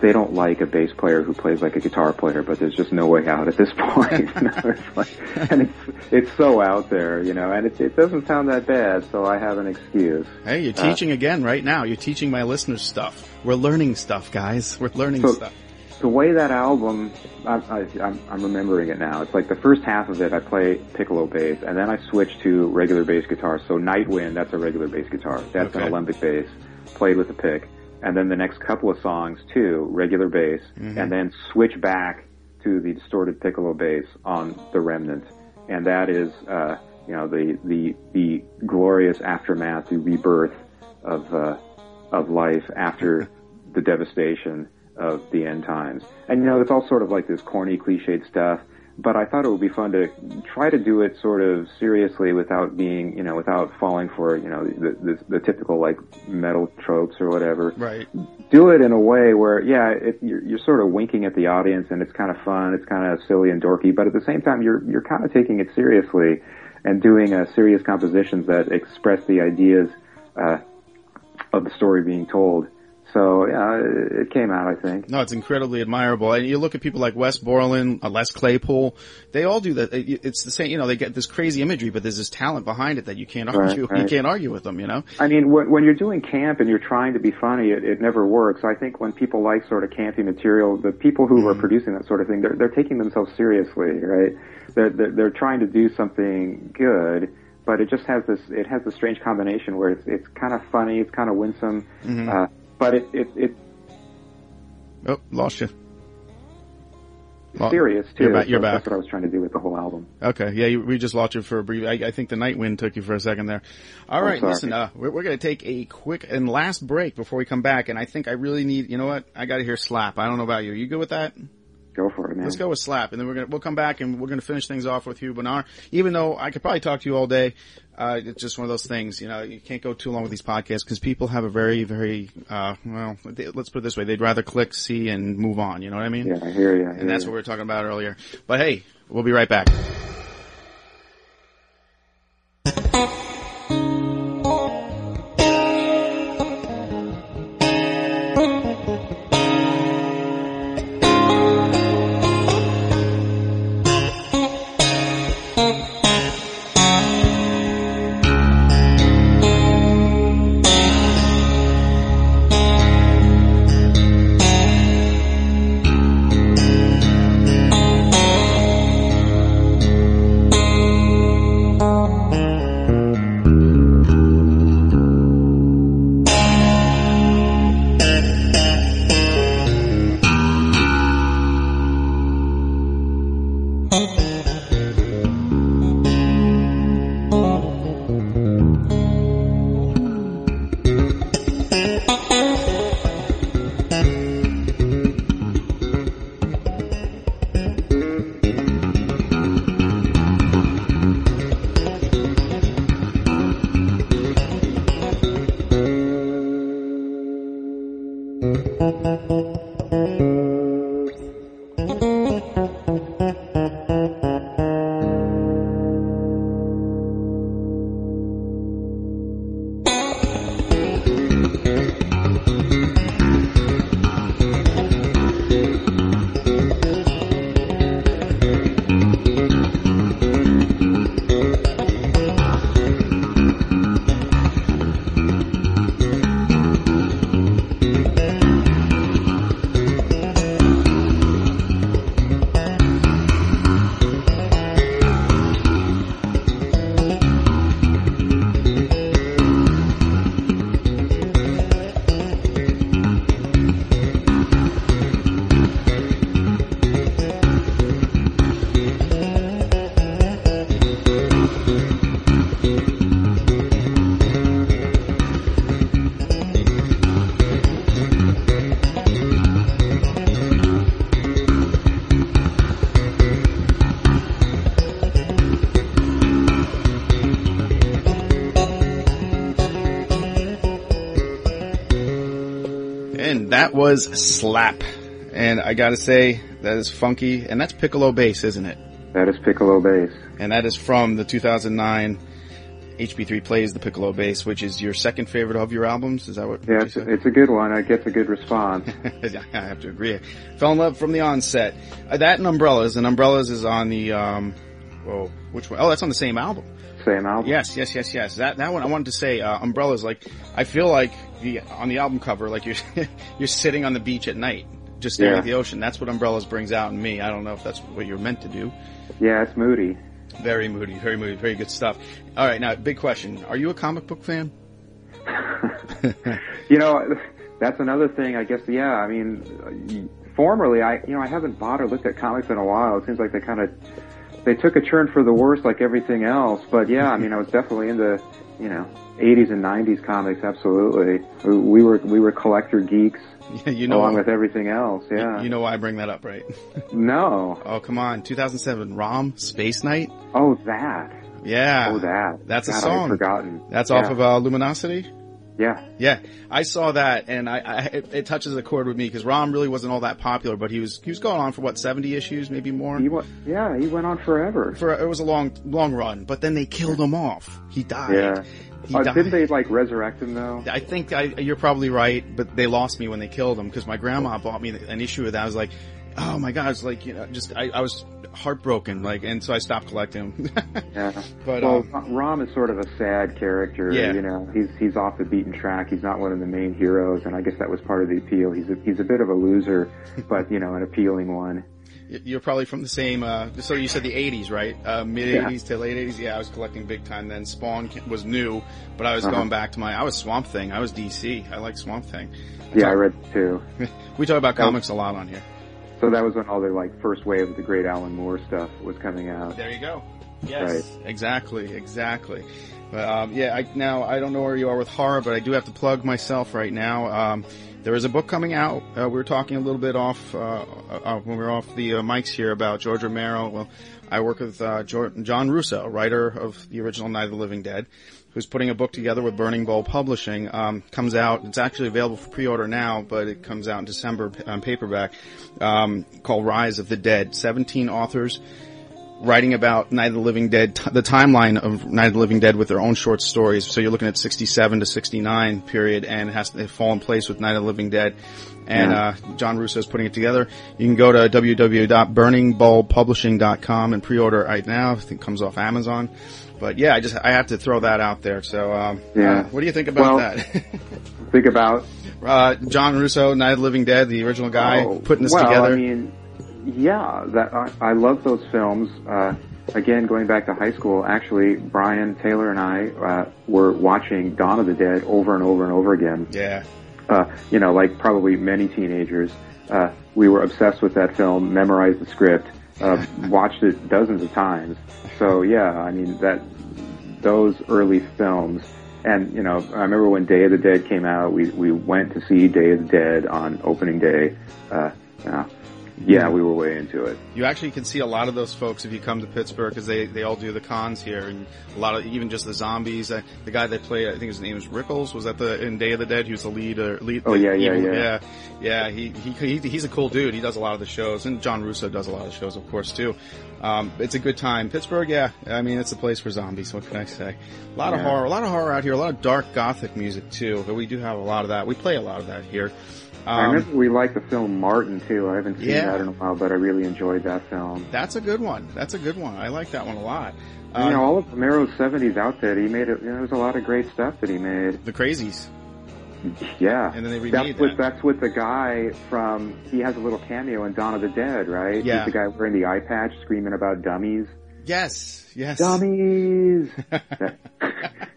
they don't like a bass player who plays like a guitar player, but there's just no way out at this point. you know? it's like, and it's it's so out there, you know, and it, it doesn't sound that bad, so I have an excuse. Hey, you're Uh, teaching again right now. You're teaching my listeners stuff. We're learning stuff, guys. We're learning So- stuff. The way that album, I, I, I'm, I'm remembering it now. It's like the first half of it, I play piccolo bass, and then I switch to regular bass guitar. So Nightwind, that's a regular bass guitar. That's an Okay. alembic bass, played with a pick. And then the next couple of songs too, regular bass, and then switch back to the distorted piccolo bass on the Remnant, and that is, uh, you know, the the the glorious aftermath, the rebirth of uh, of life after the devastation of the end times. And you know, it's all sort of like this corny, cliched stuff. But I thought it would be fun to try to do it sort of seriously without being, you know, without falling for, you know, the, the, the typical like metal tropes or whatever. Right. Do it in a way where, yeah, it, you're, you're sort of winking at the audience and it's kind of fun, it's kind of silly and dorky, but at the same time, you're you're kind of taking it seriously and doing uh, serious compositions that express the ideas uh, of the story being told. So yeah, it came out, I think. No, it's incredibly admirable. And you look at people like Wes Borland, uh, Les Claypool, they all do that. It's the same, you know, they get this crazy imagery, but there's this talent behind it that you can't Right, argue. You can't argue with them, you know? I mean, when, when you're doing camp and you're trying to be funny, it, it never works. I think when people like sort of campy material, the people who are producing that sort of thing, they're, they're taking themselves seriously, right? They're, they're, they're trying to do something good, but it just has this, it has this strange combination where it's, it's kind of funny, it's kind of winsome, uh, but it, it, it, Oh, lost you. Well, serious too. you're back- you're So back. That's what I was trying to do with the whole album. Okay, yeah, you, we just lost you for a brief. I, I think the night wind took you for a second there. All right, listen, uh, we're, we're going to take a quick and last break before we come back, and I think I really need. You know what? I got to hear slap. I don't know about you. Are you good with that? Go for it, man. Let's go with slap, and then we're gonna we'll come back and we're gonna finish things off with Hugh Bonar. Even though I could probably talk to you all day, uh, it's just one of those things. You know, you can't go too long with these podcasts because people have a very, very uh, well. They, let's put it this way: they'd rather click, see, and move on. You know what I mean? Yeah, I hear you. I hear And that's you. what we were talking about earlier. But hey, we'll be right back. That was Slap. And I gotta say, that is funky, and that's Piccolo bass, isn't it? That is Piccolo bass. And that is from the 2009 HB3 Plays the Piccolo bass, which is your second favorite of your albums. Is that what Yeah, it's, it's a good one. It gets a good response. I have to agree. Fell in love from the onset. Uh, that and Umbrellas, and Umbrellas is on the, um, whoa, which one? Oh, that's on the same album. Same album. Yes, yes, yes, yes. That that one I wanted to say. Uh, umbrellas, like I feel like the on the album cover, like you're you're sitting on the beach at night, just staring Yeah. at the ocean. That's what umbrellas brings out in me. I don't know if that's what you're meant to do. Yeah, it's moody. Very moody, very moody, very good stuff. All right, now big question: Are you a comic book fan? You know, that's another thing. I guess. Yeah. I mean, formerly, I you know I haven't bought or looked at comics in a while. It seems like they kind of they took a turn for the worse, like everything else. But yeah, I mean, I was definitely into you know 80s and 90s comics. Absolutely, we we were we were collector geeks you know, along with everything else. Yeah. you know why I bring that up, right? no. oh, come on, 2007 ROM Space Knight. Oh, that. Yeah, Oh, that. That's a song. I'd forgotten. That's Yeah. off of uh, Luminosity. Yeah. Yeah, I saw that, and I, I it, it touches a chord with me because Rom really wasn't all that popular, but he was he was going on for what seventy issues, maybe more. He wa- yeah, he went on forever. For it was a long long run, but then they killed him off. He died. Yeah. Uh, didn't they like resurrect him though? I think I, you're probably right, but they lost me when they killed him because my grandma bought me an issue of that. I was like, oh my god, it's like you know, just I, I was heartbroken, like, and so I stopped collecting. Yeah. But, well, um, Rom is sort of a sad character. Yeah. You know, he's he's off the beaten track. He's not one of the main heroes, and I guess that was part of the appeal. He's a, he's a bit of a loser, but you know, an appealing one. You're probably from the same. Uh, so you said the '80s, right? Uh, Mid '80s to late '80s. Yeah, I was collecting big time then. Spawn was new, but I was Uh-huh. going back to my. I was Swamp Thing. I was DC. I like Swamp Thing. Yeah, I read too. We talk about comics a lot on here. So that was when all the like first wave of the great Alan Moore stuff was coming out. There you go. Yes, Right. exactly, exactly. But um, yeah, I, now I don't know where you are with horror, but I do have to plug myself right now. Um, there is a book coming out. Uh, we were talking a little bit off uh, uh, when we were off the uh, mics here about George Romero. Well, I work with uh, John Russo, writer of the original Night of the Living Dead, who's putting a book together with Burning Bulb Publishing. Um, comes out. It's actually available for pre-order now, but it comes out in December on paperback. Um, called Rise of the Dead. Seventeen authors writing about Night of the Living Dead, t- the timeline of Night of the Living Dead with their own short stories. So you're looking at 67 to 69 period and it has to fall in place with Night of the Living Dead. And, Yeah. uh, John Russo is putting it together. You can go to www.burningbulbpublishing.com and pre-order right now. I think it comes off Amazon. But yeah, I just, I have to throw that out there. So, um, Yeah. uh, what do you think about Well- that? Think about uh, John Russo, Night of the Living Dead, the original guy Oh, putting this well, together. I mean, yeah, that I, I love those films. Uh, again, going back to high school, actually, Brian Taylor and I uh, were watching Dawn of the Dead over and over and over again. yeah. Uh, you know, like probably many teenagers, uh, we were obsessed with that film, memorized the script, uh, watched it dozens of times. So yeah, I mean that those early films. And you know, I remember when Day of the Dead came out, we we went to see Day of the Dead on opening day. Uh, uh, yeah, we were way into it. You actually can see a lot of those folks if you come to Pittsburgh because they, they all do the cons here and a lot of even just the zombies. Uh, the guy that played, I think his name was Rickles. Was that the in Day of the Dead? He was the lead. Uh, lead Oh, yeah, yeah, evil- yeah. yeah, yeah. He, he he he's a cool dude. He does a lot of the shows, and John Russo does a lot of shows, of course, too. Um, it's a good time. Pittsburgh, yeah. I mean, it's a place for zombies. What can I say? A lot of horror, a lot of horror out here. A lot of dark gothic music too. But we do have a lot of that. We play a lot of that here. I Um, remember we liked the film Martin too. I haven't seen Yeah. that in a while, but I really enjoyed that film. that's a good one. That's a good one. I like that one a lot. And, you Um, know, all of Romero's '70s outfit, he made it. You know, there was a lot of great stuff that he made. the crazies. Yeah, And then they that's remade with that. that's with the guy from. He has a little cameo in Dawn of the Dead, right? Yeah. He's the guy wearing the eye patch, screaming about dummies. Yes, yes. Dummies.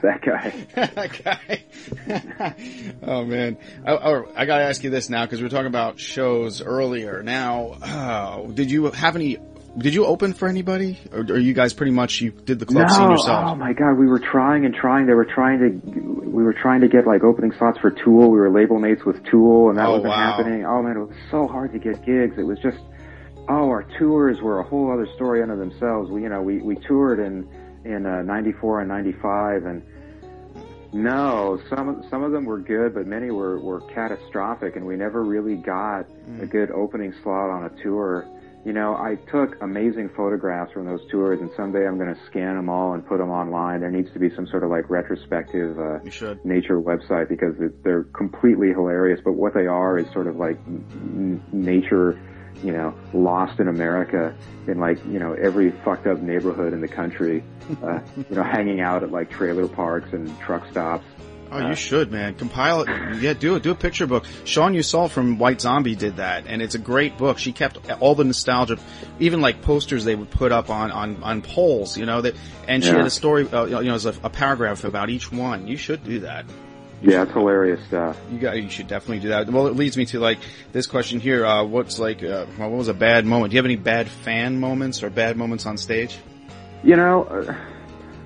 that, guy. that guy. oh man, I, oh, I gotta ask you this now because we were talking about shows earlier. Now, uh, did you have any? Did you open for anybody, or are you guys pretty much you did the club no, scene yourself? oh my god, we were trying and trying. They were trying to, we were trying to get like opening slots for Tool. We were label mates with Tool, and that Oh, wasn't wow. happening. Oh man, it was so hard to get gigs. It was just, oh, our tours were a whole other story unto themselves. We, you know, we we toured in in uh, '94 and '95, and no, some of some of them were good, but many were were catastrophic, and we never really got Mm. a good opening slot on a tour. You know, I took amazing photographs from those tours, and someday I'm going to scan them all and put them online. There needs to be some sort of like retrospective uh, nature website because it- they're completely hilarious. But what they are is sort of like n- nature, you know, lost in America in like you know every fucked up neighborhood in the country. Uh, you know, hanging out at like trailer parks and truck stops. Oh, you should, man. Compile it. Yeah, do it. Do a picture book. Sean Yseult from White Zombie did that, and it's a great book. She kept all the nostalgia, even like posters they would put up on on on poles, you know. That and she Yeah. had a story, uh, you know, there's a, a paragraph about each one. You should do that. Yeah, it's hilarious stuff. You got. You should definitely do that. Well, it leads me to like this question here. Uh, what's like? Uh, what was a bad moment? Do you have any bad fan moments or bad moments on stage? You know, uh,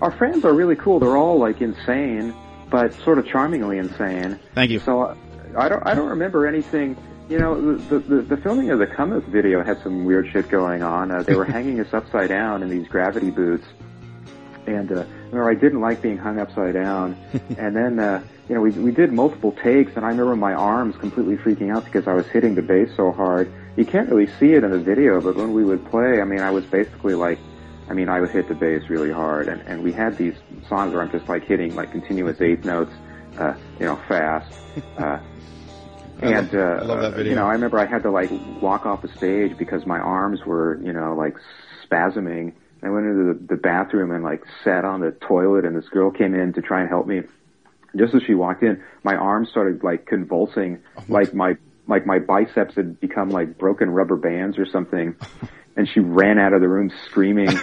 our fans are really cool. They're all like insane, but sort of charmingly insane. Thank you. So uh, I don't I don't remember anything. You know, the the, the filming of the Cometh video had some weird shit going on. Uh, they were hanging us upside down in these gravity boots, and uh, remember I didn't like being hung upside down. and then uh, you know we we did multiple takes, and I remember my arms completely freaking out because I was hitting the bass so hard. You can't really see it in the video, but when we would play, I mean, I was basically like. I mean, I would hit the bass really hard, and, and we had these songs where I'm just like hitting like continuous eighth notes, uh, you know, fast. Uh, and uh, I love that video. you know, I remember I had to like walk off the stage because my arms were, you know, like spasming. I went into the, the bathroom and like sat on the toilet, and this girl came in to try and help me. Just as she walked in, my arms started like convulsing, like my like my biceps had become like broken rubber bands or something. And she ran out of the room screaming.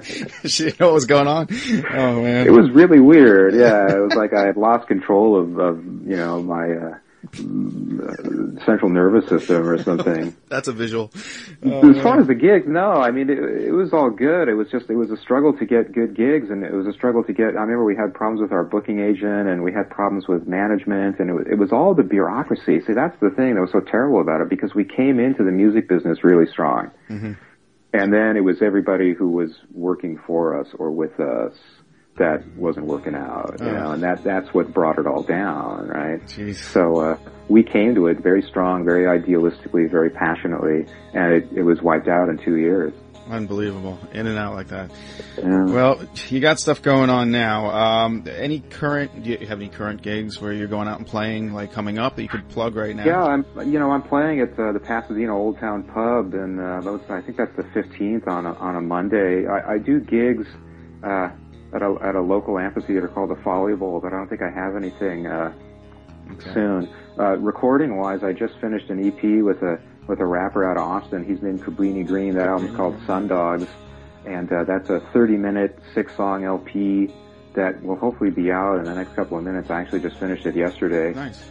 she didn't know what was going on. Oh man. It was really weird. Yeah, it was like I had lost control of, of you know my uh, Uh, central nervous system or something. That's a visual. as uh, far as the gigs, no, I mean, it, it was all good. It was just, it was a struggle to get good gigs and it was a struggle to get, I remember we had problems with our booking agent and we had problems with management and it was, it was all the bureaucracy. See, that's the thing that was so terrible about it because we came into the music business really strong. Mm-hmm. And then it was everybody who was working for us or with us that wasn't working out, you know, and that, that's what brought it all down, right? Jeez. So, uh, we came to it very strong, very idealistically, very passionately, and it, it was wiped out in two years. Unbelievable. In and out like that. Yeah. Well, you got stuff going on now. Um, any current, do you have any current gigs where you're going out and playing, like coming up that you could plug right now? Yeah, I'm. You know, I'm playing at uh, the Pasadena Old Town Pub, and uh, I think that's the 15th on a, on a Monday. I, I do gigs uh, at a at a local amphitheater called the Folly Bowl, but I don't think I have anything uh, soon. Uh, recording wise, I just finished an EP with a with a rapper out of Austin. He's named Cabrini Green. That album's called Sundogs, and uh, that's a 30 minute six song LP that will hopefully be out in the next couple of minutes. I actually just finished it yesterday Nice.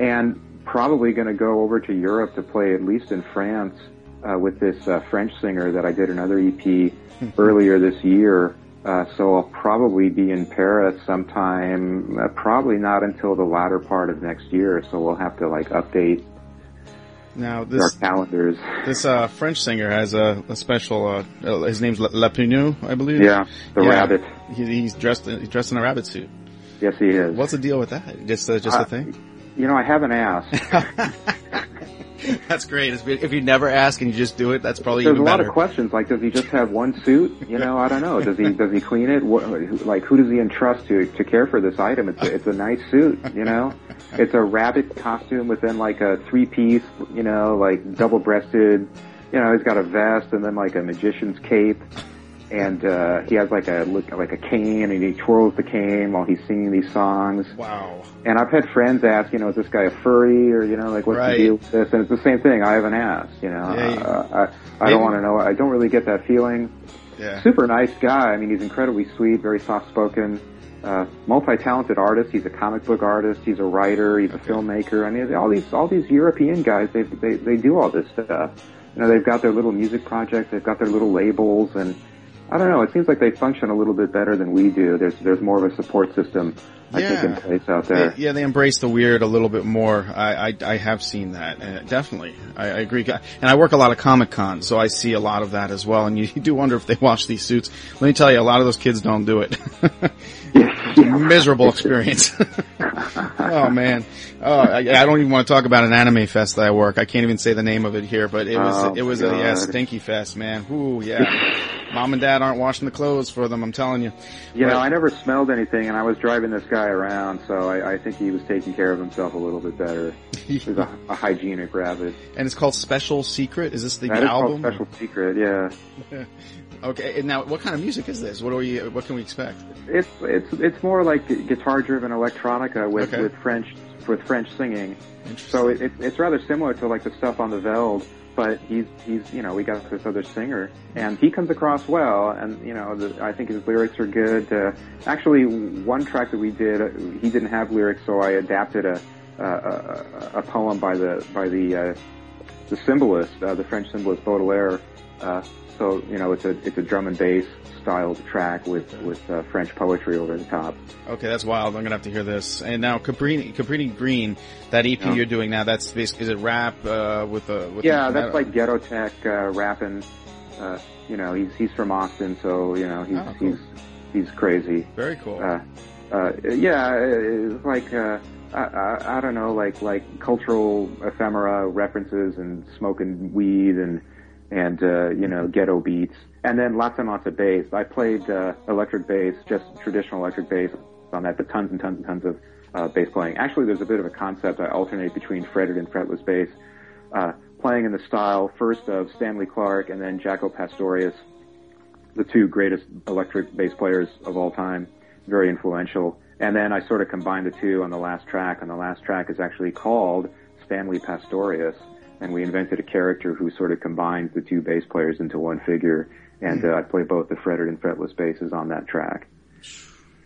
and probably going to go over to Europe to play at least in France uh, with this uh, French singer that I did another EP earlier this year. Uh, so I'll probably be in Paris sometime, uh, probably not until the latter part of next year. So we'll have to like update Now our this calendars. this uh, French singer has a, a special. Uh, uh, his name's La- Lapinu, I believe. Yeah, the Yeah. rabbit. He, he's dressed. He's dressed in a rabbit suit. Yes, he is. What's the deal with that? Just uh, just a thing. You know, I haven't asked. That's great. If you- never ask and you just do it, that's probably There's a lot better. of questions. Like, does he just have one suit? You know, I don't know. Does he does he clean it? What, like, who does he entrust to to care for this item? It's a, it's a nice suit. You know, it's a rabbit costume within like a three piece. You know, like double breasted. You know, he's got a vest and then like a magician's cape. And uh, he has like a like a cane, and he twirls the cane while he's singing these songs. Wow. And I've had friends ask, you know, is this guy a furry or, you know, like what's Right. the deal with this? And it's the same thing. I haven't asked, you know. Yeah, you- uh, I, I don't want to know. I don't really get that feeling. Yeah. Super nice guy. I mean, he's incredibly sweet, very soft spoken, uh, multi-talented artist. He's a comic book artist. He's a writer. He's a filmmaker. I mean, all these, all these European guys, they, they, they do all this stuff. You know, they've got their little music projects. They've got their little labels and, I don't know. It seems like they function a little bit better than we do. There's there's more of a support system, I think, in Yeah. place out there. They- yeah, they embrace the weird a little bit more. I I, I have seen that, uh, definitely. I, I agree. And I work a lot of Comic Con, so I see a lot of that as well. And you, you do wonder if they wash these suits. Let me tell you, a lot of those kids don't do it. Miserable experience. oh man. Oh, I, I don't even want to talk about an anime fest that I work. I can't even say the name of it here, but it was Oh, it was a yeah stinky fest, man. Ooh yeah. Mom and dad aren't washing the clothes for them. I'm telling you. You know, I never smelled anything, and I was driving this guy around, so I, I think he was taking care of himself a little bit better. He's a, a hygienic rabbit. And it's called Special Secret. Is this the That album? Special Secret. Yeah, Okay. And now, what kind of music is this? What are we? What can we expect? it's it's it's more like guitar-driven electronica with Okay. with French with French singing. So it, it, it's rather similar to like the stuff on the Veld, but he's he's you know we got this other singer and he comes across well, and you know the, I think his lyrics are good. Uh, actually, one track that we did, uh, he didn't have lyrics, so I adapted a a, a, a poem by the by the uh, the symbolist, uh, the French symbolist Baudelaire. So you know it's a it's a drum and bass styled track with with uh, French poetry over the top. okay, that's wild. I'm gonna have to hear this. And now, Caprini, Caprini Green, that EP Yeah. you're doing now. That's basically is it rap uh, with a with Yeah, that's like ghetto tech uh, rapping. Uh, you know, he's he's from Austin, so you know he's Oh, cool. he's he's crazy. very cool. Uh, uh, yeah, it's like uh, I, I I don't know, like like cultural ephemera references and smoking weed and and uh, you know ghetto beats, and then lots and lots of bass. I played uh, electric bass, just traditional electric bass on that, but tons and tons and tons of uh, bass playing. Actually, there's a bit of a concept. I alternate between fretted and fretless bass, uh, playing in the style first of Stanley Clarke and then Jaco Pastorius, the two greatest electric bass players of all time, very influential. And then I sort of combine the two on the last track, and the last track is actually called Stanley Pastorius, and we invented a character who sort of combines the two bass players into one figure, and uh, I play both the fretted and fretless basses on that track.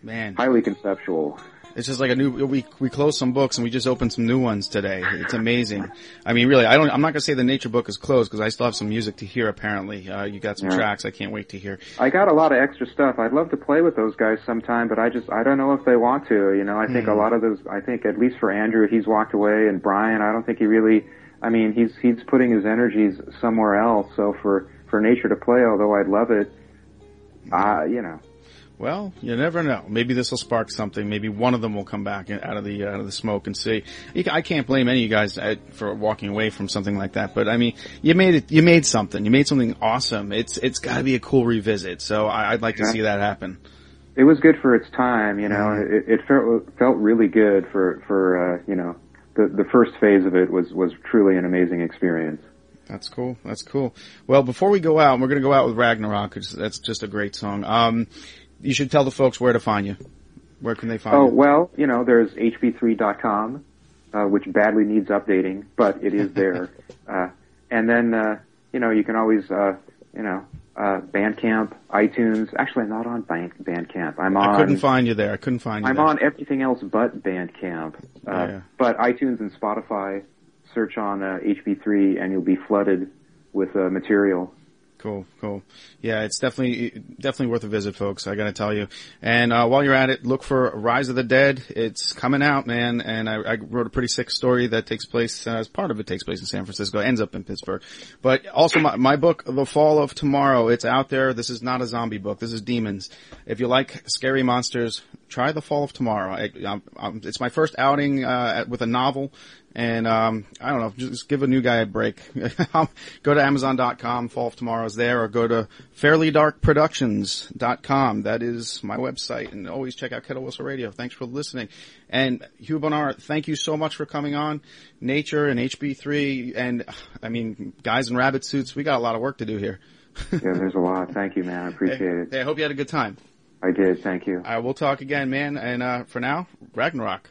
Man, Highly conceptual. It's just like a new, we, we closed some books and we just opened some new ones today. It's amazing. I mean, really, I don't, I'm not gonna say the nature book is closed because I still have some music to hear apparently. Uh, you got some Yeah. tracks I can't wait to hear. I got a lot of extra stuff. I'd love to play with those guys sometime, but I just I don't know if they want to. You know, I think a lot of those. I think at least for Andrew, he's walked away, and Brian, I don't think he really. I mean, he's he's putting his energies somewhere else. So for for nature to play, although I'd love it, uh, you know, Well, you never know. Maybe this will spark something. Maybe one of them will come back out of the out of the smoke and see. I can't blame any of you guys uh, for walking away from something like that. But I mean, you made it. You made something. You made something awesome. It's it's got to be a cool revisit. So I, I'd like to Yeah. see that happen. it was good for its time. You know, it, it felt felt really good for for uh, you know the the first phase of it was was truly an amazing experience. That's cool. That's cool. Well, before we go out, we're going to go out with Ragnarok. that's just a great song. Um, you should tell the folks where to find you. Where can they find Oh you? well, you know, there's hb3.com, uh, which badly needs updating, but it is there. uh, and then uh, you know, you can always uh, you know, uh, Bandcamp, iTunes. Actually, I'm not on Band- Bandcamp. I'm on. I couldn't find you there. I couldn't find you I'm there. on everything else but Bandcamp. Uh, Yeah. But iTunes and Spotify, search on uh, HB3 and you'll be flooded with uh, material. Cool, cool. Yeah, it's definitely definitely worth a visit, folks. I got to tell you. And uh, while you're at it, look for Rise of the Dead. It's coming out, man. And I, I wrote a pretty sick story that takes place uh, as part of it takes place in San Francisco, ends up in Pittsburgh. But also my, my book, The Fall of Tomorrow. It's out there. This is not a zombie book. This is demons. If you like scary monsters, try The Fall of Tomorrow. I, um, um, it's my first outing uh, with a novel. And um, I don't know, just give a new guy a break. go to Amazon.com, Fall of Tomorrow's there, or go to FairlyDarkProductions.com. That is my website, and always check out Kettle Whistle Radio. Thanks for listening. And Hugh Bonar, thank you so much for coming on. Nature and HB3, and I mean, guys in rabbit suits, we got a lot of work to do here. yeah, there's a lot. Thank you, man. I appreciate it. Hey, I hope you had a good time. I did. Thank you. I will talk again, man. And uh, for now, Ragnarok.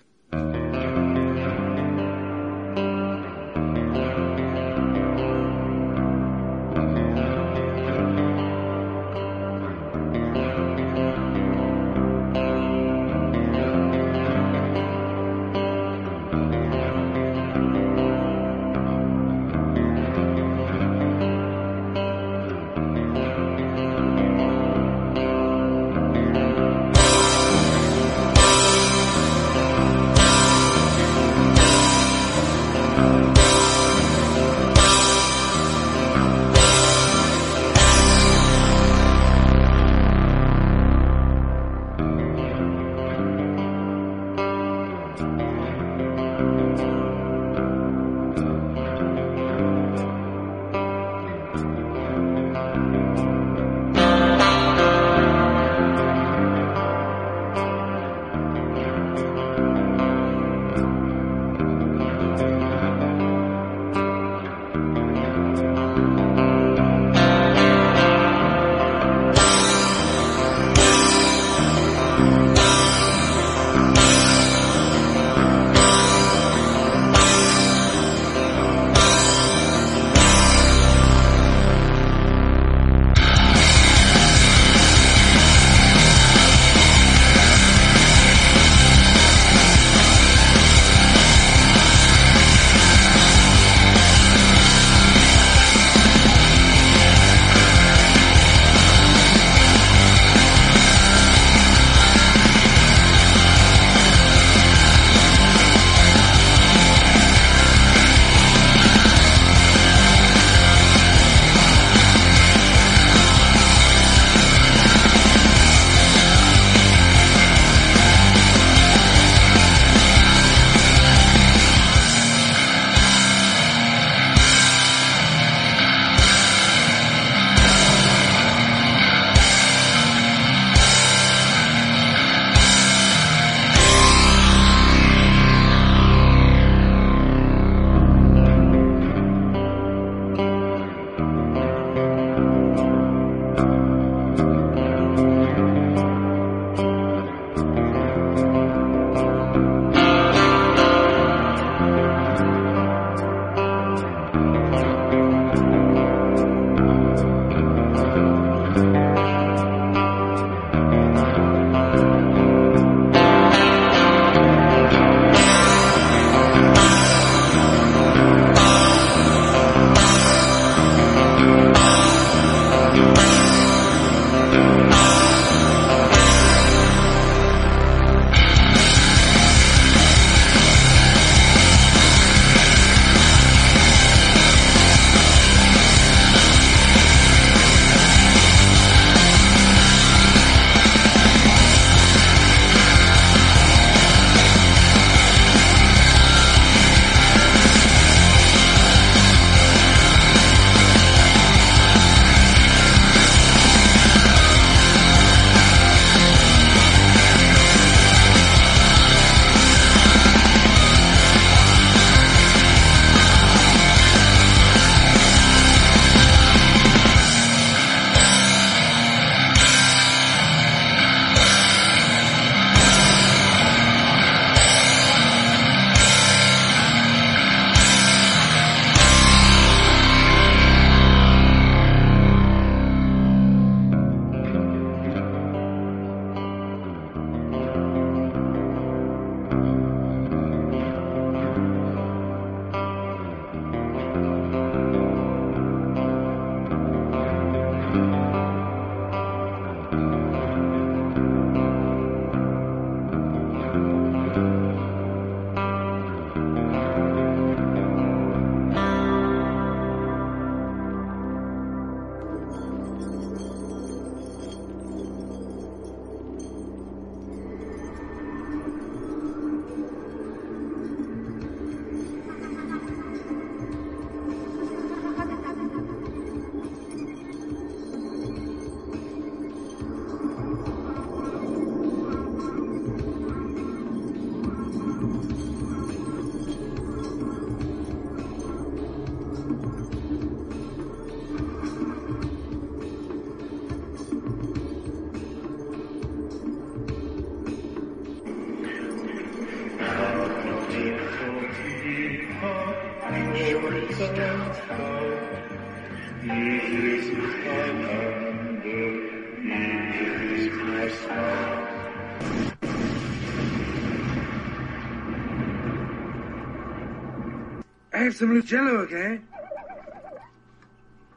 Have some Lucello, okay?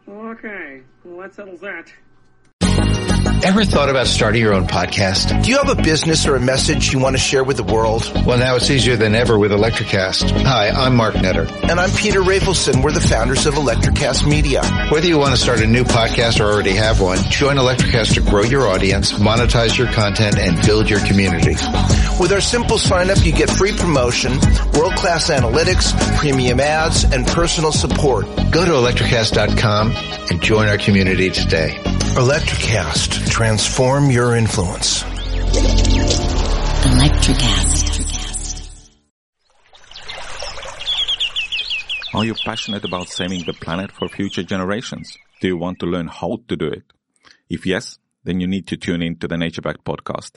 Okay, well, that settles that. Ever thought about starting your own podcast? Do you have a business or a message you want to share with the world? Well, now it's easier than ever with Electricast. Hi, I'm Mark Netter. And I'm Peter Rafelson. We're the founders of Electricast Media. Whether you want to start a new podcast or already have one, join Electricast to grow your audience, monetize your content, and build your community. With our simple sign up, you get free promotion, world-class analytics, premium ads, and personal support. Go to electricast.com and join our community today. Electricast. Transform your influence. Electricast. Are you passionate about saving the planet for future generations? Do you want to learn how to do it? If yes, then you need to tune in to the Nature Back podcast.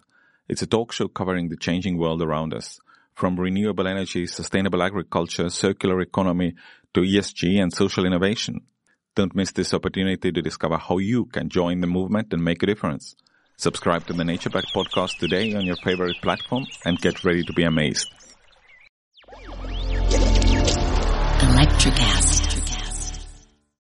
It's a talk show covering the changing world around us, from renewable energy, sustainable agriculture, circular economy, to ESG and social innovation. Don't miss this opportunity to discover how you can join the movement and make a difference. Subscribe to the Nature Back podcast today on your favorite platform and get ready to be amazed. Electricast.